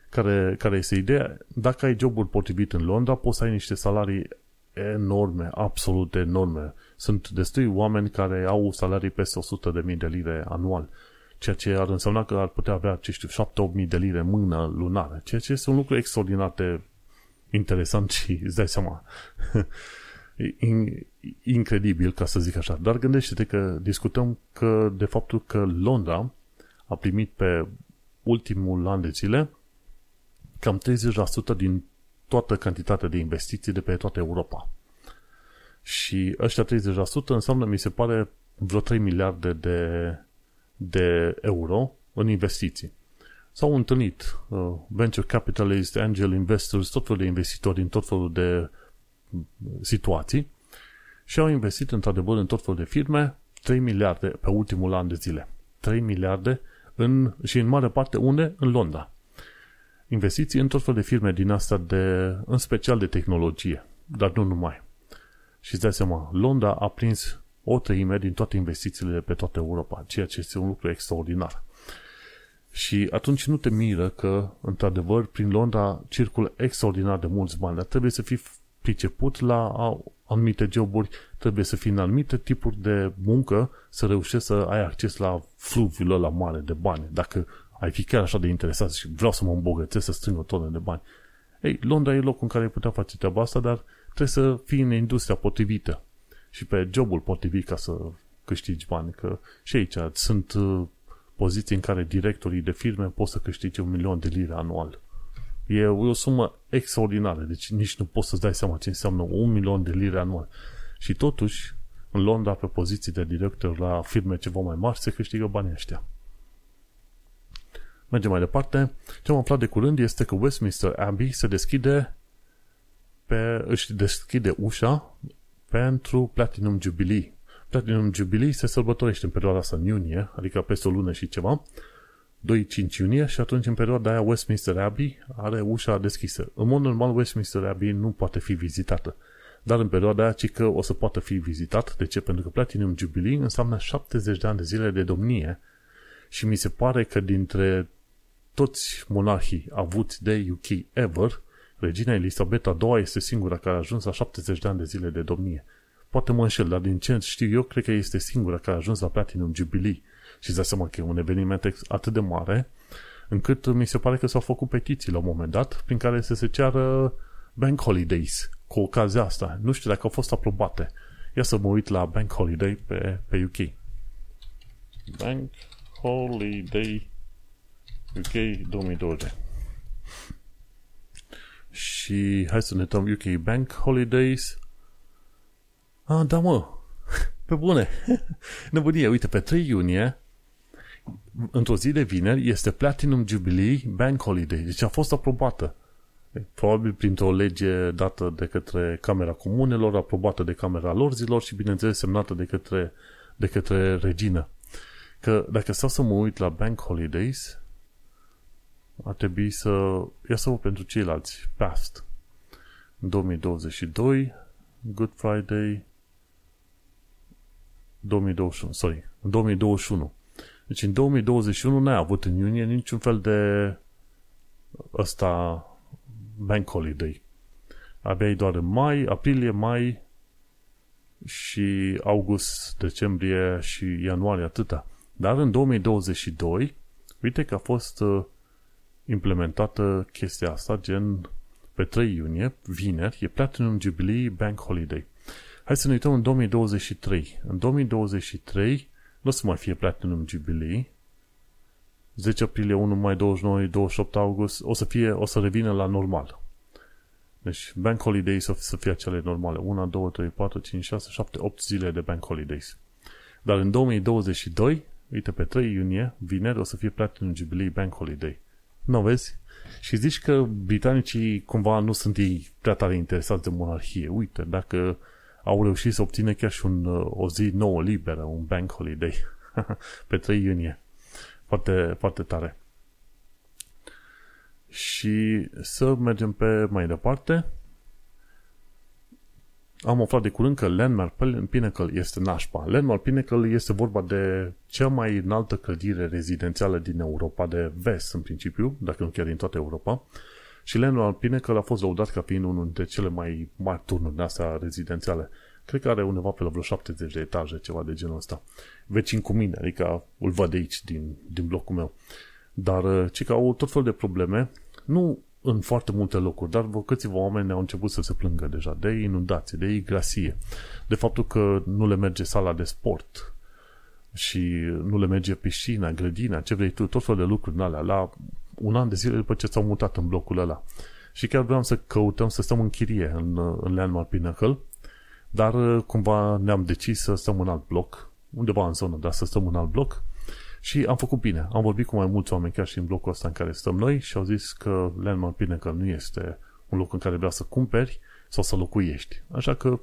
Care, care este ideea? Dacă ai jobul potrivit în Londra, poți să ai niște salarii enorme, absolut enorme. Sunt destui oameni care au salarii peste 100.000 de lire anual, ceea ce ar însemna că ar putea avea, ce știu, 7-8.000 de lire în mână lunară, ceea ce este un lucru extraordinar de interesant și îți dai seama incredibil, ca să zic așa. Dar gândește-te că discutăm că de faptul că Londra a primit pe ultimul an de zile cam 30% din toată cantitatea de investiții de pe toată Europa. Și ăștia 30% înseamnă, mi se pare, vreo 3 miliarde de, de euro în investiții. S-au întâlnit uh, venture capitalists, angel investors, tot felul de investitori din tot felul de uh, situații și au investit într-adevăr în tot felul de firme 3 miliarde pe ultimul an de zile. 3 miliarde în, și în mare parte unde? În Londra investiții în tot fel de firme din asta, de, în special de tehnologie, dar nu numai. Și îți dai seama, Londra a prins o treime din toate investițiile pe toată Europa, ceea ce este un lucru extraordinar. Și atunci nu te miră că, într-adevăr, prin Londra circulă extraordinar de mulți bani, dar trebuie să fii priceput la a anumite joburi, trebuie să fii în anumite tipuri de muncă să reușești să ai acces la fluviul ăla mare de bani. Dacă ai fi chiar așa de interesat și vreau să mă îmbogățesc, să strâng o tonă de bani. Ei, Londra e locul în care ai putea face treaba asta, dar trebuie să fii în industria potrivită și pe jobul potrivit ca să câștigi bani. Că și aici sunt uh, poziții în care directorii de firme pot să câștige un milion de lire anual. E o sumă extraordinară, deci nici nu poți să-ți dai seama ce înseamnă un milion de lire anual. Și totuși, în Londra, pe poziții de director la firme ceva mai mari, se câștigă banii ăștia. Mergem mai departe. Ce am aflat de curând este că Westminster Abbey se deschide pe, își deschide ușa pentru Platinum Jubilee. Platinum Jubilee se sărbătorește în perioada asta în iunie, adică peste o lună și ceva, 2-5 iunie și atunci în perioada aia Westminster Abbey are ușa deschisă. În mod normal Westminster Abbey nu poate fi vizitată, dar în perioada aia ci că o să poată fi vizitat. De ce? Pentru că Platinum Jubilee înseamnă 70 de ani de zile de domnie și mi se pare că dintre toți monarhii avuți de UK ever, regina Elisabeta II este singura care a ajuns la 70 de ani de zile de domnie. Poate mă înșel, dar din ce știu eu, cred că este singura care a ajuns la Platinum Jubilee. Și îți dai seama că e un eveniment atât de mare, încât mi se pare că s-au făcut petiții la un moment dat, prin care să se ceară bank holidays cu ocazia asta. Nu știu dacă au fost aprobate. Ia să mă uit la bank holiday pe, pe UK. Bank holiday UK 2020. Și hai să ne uităm UK Bank Holidays. Ah, da mă, pe bune. Nebunie, uite, pe 3 iunie, într-o zi de vineri, este Platinum Jubilee Bank Holiday. Deci a fost aprobată. Probabil printr-o lege dată de către Camera Comunelor, aprobată de Camera Lorzilor și, bineînțeles, semnată de către, de către regină. Că dacă stau să mă uit la Bank Holidays, ar trebui să... Ia să văd pentru ceilalți. Past. 2022, Good Friday, 2021, sorry, 2021. Deci în 2021 n-ai avut în iunie niciun fel de ăsta bank holiday. Aveai doar în mai, aprilie, mai și august, decembrie și ianuarie atâta. Dar în 2022, uite că a fost uh, implementată chestia asta, gen pe 3 iunie, vineri, e Platinum Jubilee Bank Holiday. Hai să ne uităm în 2023. În 2023 nu o să mai fie Platinum Jubilee. 10 aprilie, 1 mai, 29, 28 august, o să, fie, o să revină la normal. Deci Bank Holidays o să fie acele normale. 1, 2, 3, 4, 5, 6, 7, 8 zile de Bank Holidays. Dar în 2022, uite, pe 3 iunie, vineri, o să fie Platinum Jubilee Bank Holiday. Nu vezi? Și zici că britanicii cumva nu sunt ei prea tare interesați de monarhie. Uite, dacă au reușit să obțină chiar și un, o zi nouă liberă, un bank holiday, pe 3 iunie. Foarte, foarte tare. Și să mergem pe mai departe am aflat de curând că Landmark Pinnacle este nașpa. Landmark Pinnacle este vorba de cea mai înaltă clădire rezidențială din Europa de vest, în principiu, dacă nu chiar din toată Europa. Și Landmark Pinnacle a fost lăudat ca fiind unul dintre cele mai mari turnuri de astea rezidențiale. Cred că are undeva pe la vreo 70 de etaje, ceva de genul ăsta. Vecin cu mine, adică îl văd de aici, din, din blocul meu. Dar, ci că au tot fel de probleme, nu în foarte multe locuri, dar câțiva oameni au început să se plângă deja de inundație, de igrasie, de faptul că nu le merge sala de sport și nu le merge piscina, grădina, ce vrei tu, tot felul de lucruri în alea, la un an de zile după ce s-au mutat în blocul ăla. Și chiar vreau să căutăm să stăm în chirie în, în Landmark Pinnacle, dar cumva ne-am decis să stăm în alt bloc, undeva în zonă, dar să stăm în alt bloc și am făcut bine. Am vorbit cu mai mulți oameni chiar și în blocul ăsta în care stăm noi și au zis că Landmark Pinnacle nu este un loc în care vrea să cumperi sau să locuiești. Așa că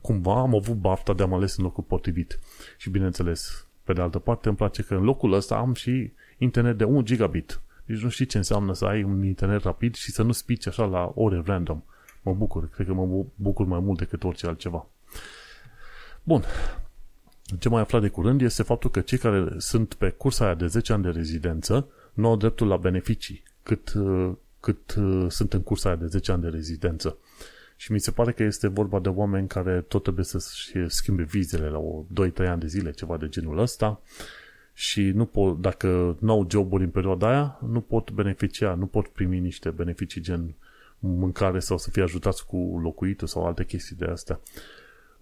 cumva am avut bafta de a mă ales în locul potrivit. Și bineînțeles, pe de altă parte îmi place că în locul ăsta am și internet de 1 gigabit. Deci nu știi ce înseamnă să ai un internet rapid și să nu spici așa la ore random. Mă bucur, cred că mă bucur mai mult decât orice altceva. Bun, ce mai aflat de curând este faptul că cei care sunt pe cursa aia de 10 ani de rezidență nu au dreptul la beneficii cât, cât uh, sunt în cursa aia de 10 ani de rezidență. Și mi se pare că este vorba de oameni care tot trebuie să schimbe vizele la o 2-3 ani de zile, ceva de genul ăsta. Și nu pot, dacă nu au joburi în perioada aia, nu pot beneficia, nu pot primi niște beneficii gen mâncare sau să fie ajutați cu locuitul sau alte chestii de astea.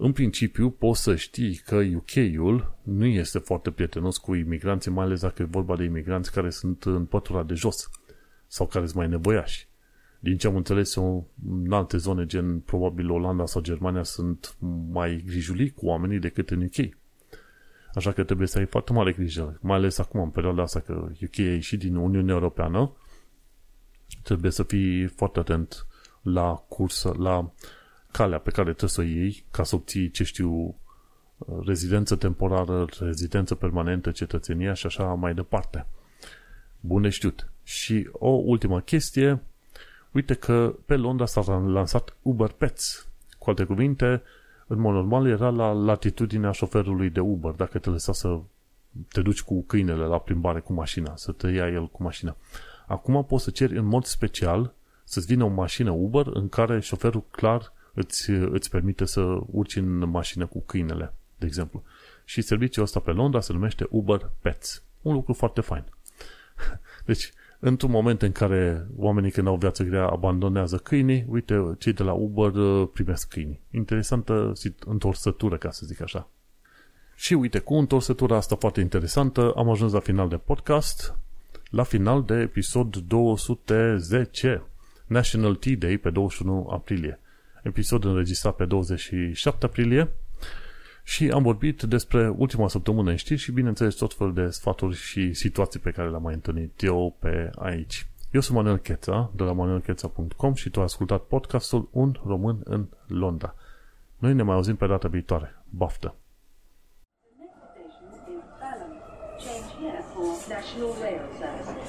În principiu, poți să știi că UK-ul nu este foarte prietenos cu imigranții, mai ales dacă e vorba de imigranți care sunt în pătura de jos sau care sunt mai nevoiași. Din ce am înțeles eu, în alte zone, gen probabil Olanda sau Germania, sunt mai grijuli cu oamenii decât în UK. Așa că trebuie să ai foarte mare grijă, mai ales acum, în perioada asta, că UK e și din Uniunea Europeană, trebuie să fii foarte atent la cursă, la calea pe care trebuie să o iei ca să obții, ce știu, rezidență temporară, rezidență permanentă, cetățenia și așa mai departe. Bun de știut. Și o ultimă chestie, uite că pe Londra s-a lansat Uber Pets. Cu alte cuvinte, în mod normal era la latitudinea șoferului de Uber, dacă te lăsa să te duci cu câinele la plimbare cu mașina, să te ia el cu mașina. Acum poți să ceri în mod special să-ți vină o mașină Uber în care șoferul clar îți, îți permite să urci în mașină cu câinele, de exemplu. Și serviciul ăsta pe Londra se numește Uber Pets. Un lucru foarte fain. Deci, într-un moment în care oamenii când au viață grea abandonează câinii, uite, cei de la Uber uh, primesc câini. Interesantă întorsătură, ca să zic așa. Și uite, cu întorsătura asta foarte interesantă, am ajuns la final de podcast, la final de episod 210, National Tea Day pe 21 aprilie. Episod înregistrat pe 27 aprilie și am vorbit despre ultima săptămână în știri și, bineînțeles, tot fel de sfaturi și situații pe care le-am mai întâlnit eu pe aici. Eu sunt Manuel Cheța, de la manuelcheța.com și tu ai ascultat podcastul Un român în Londra. Noi ne mai auzim pe data viitoare. Baftă! Change here for National Rail Service.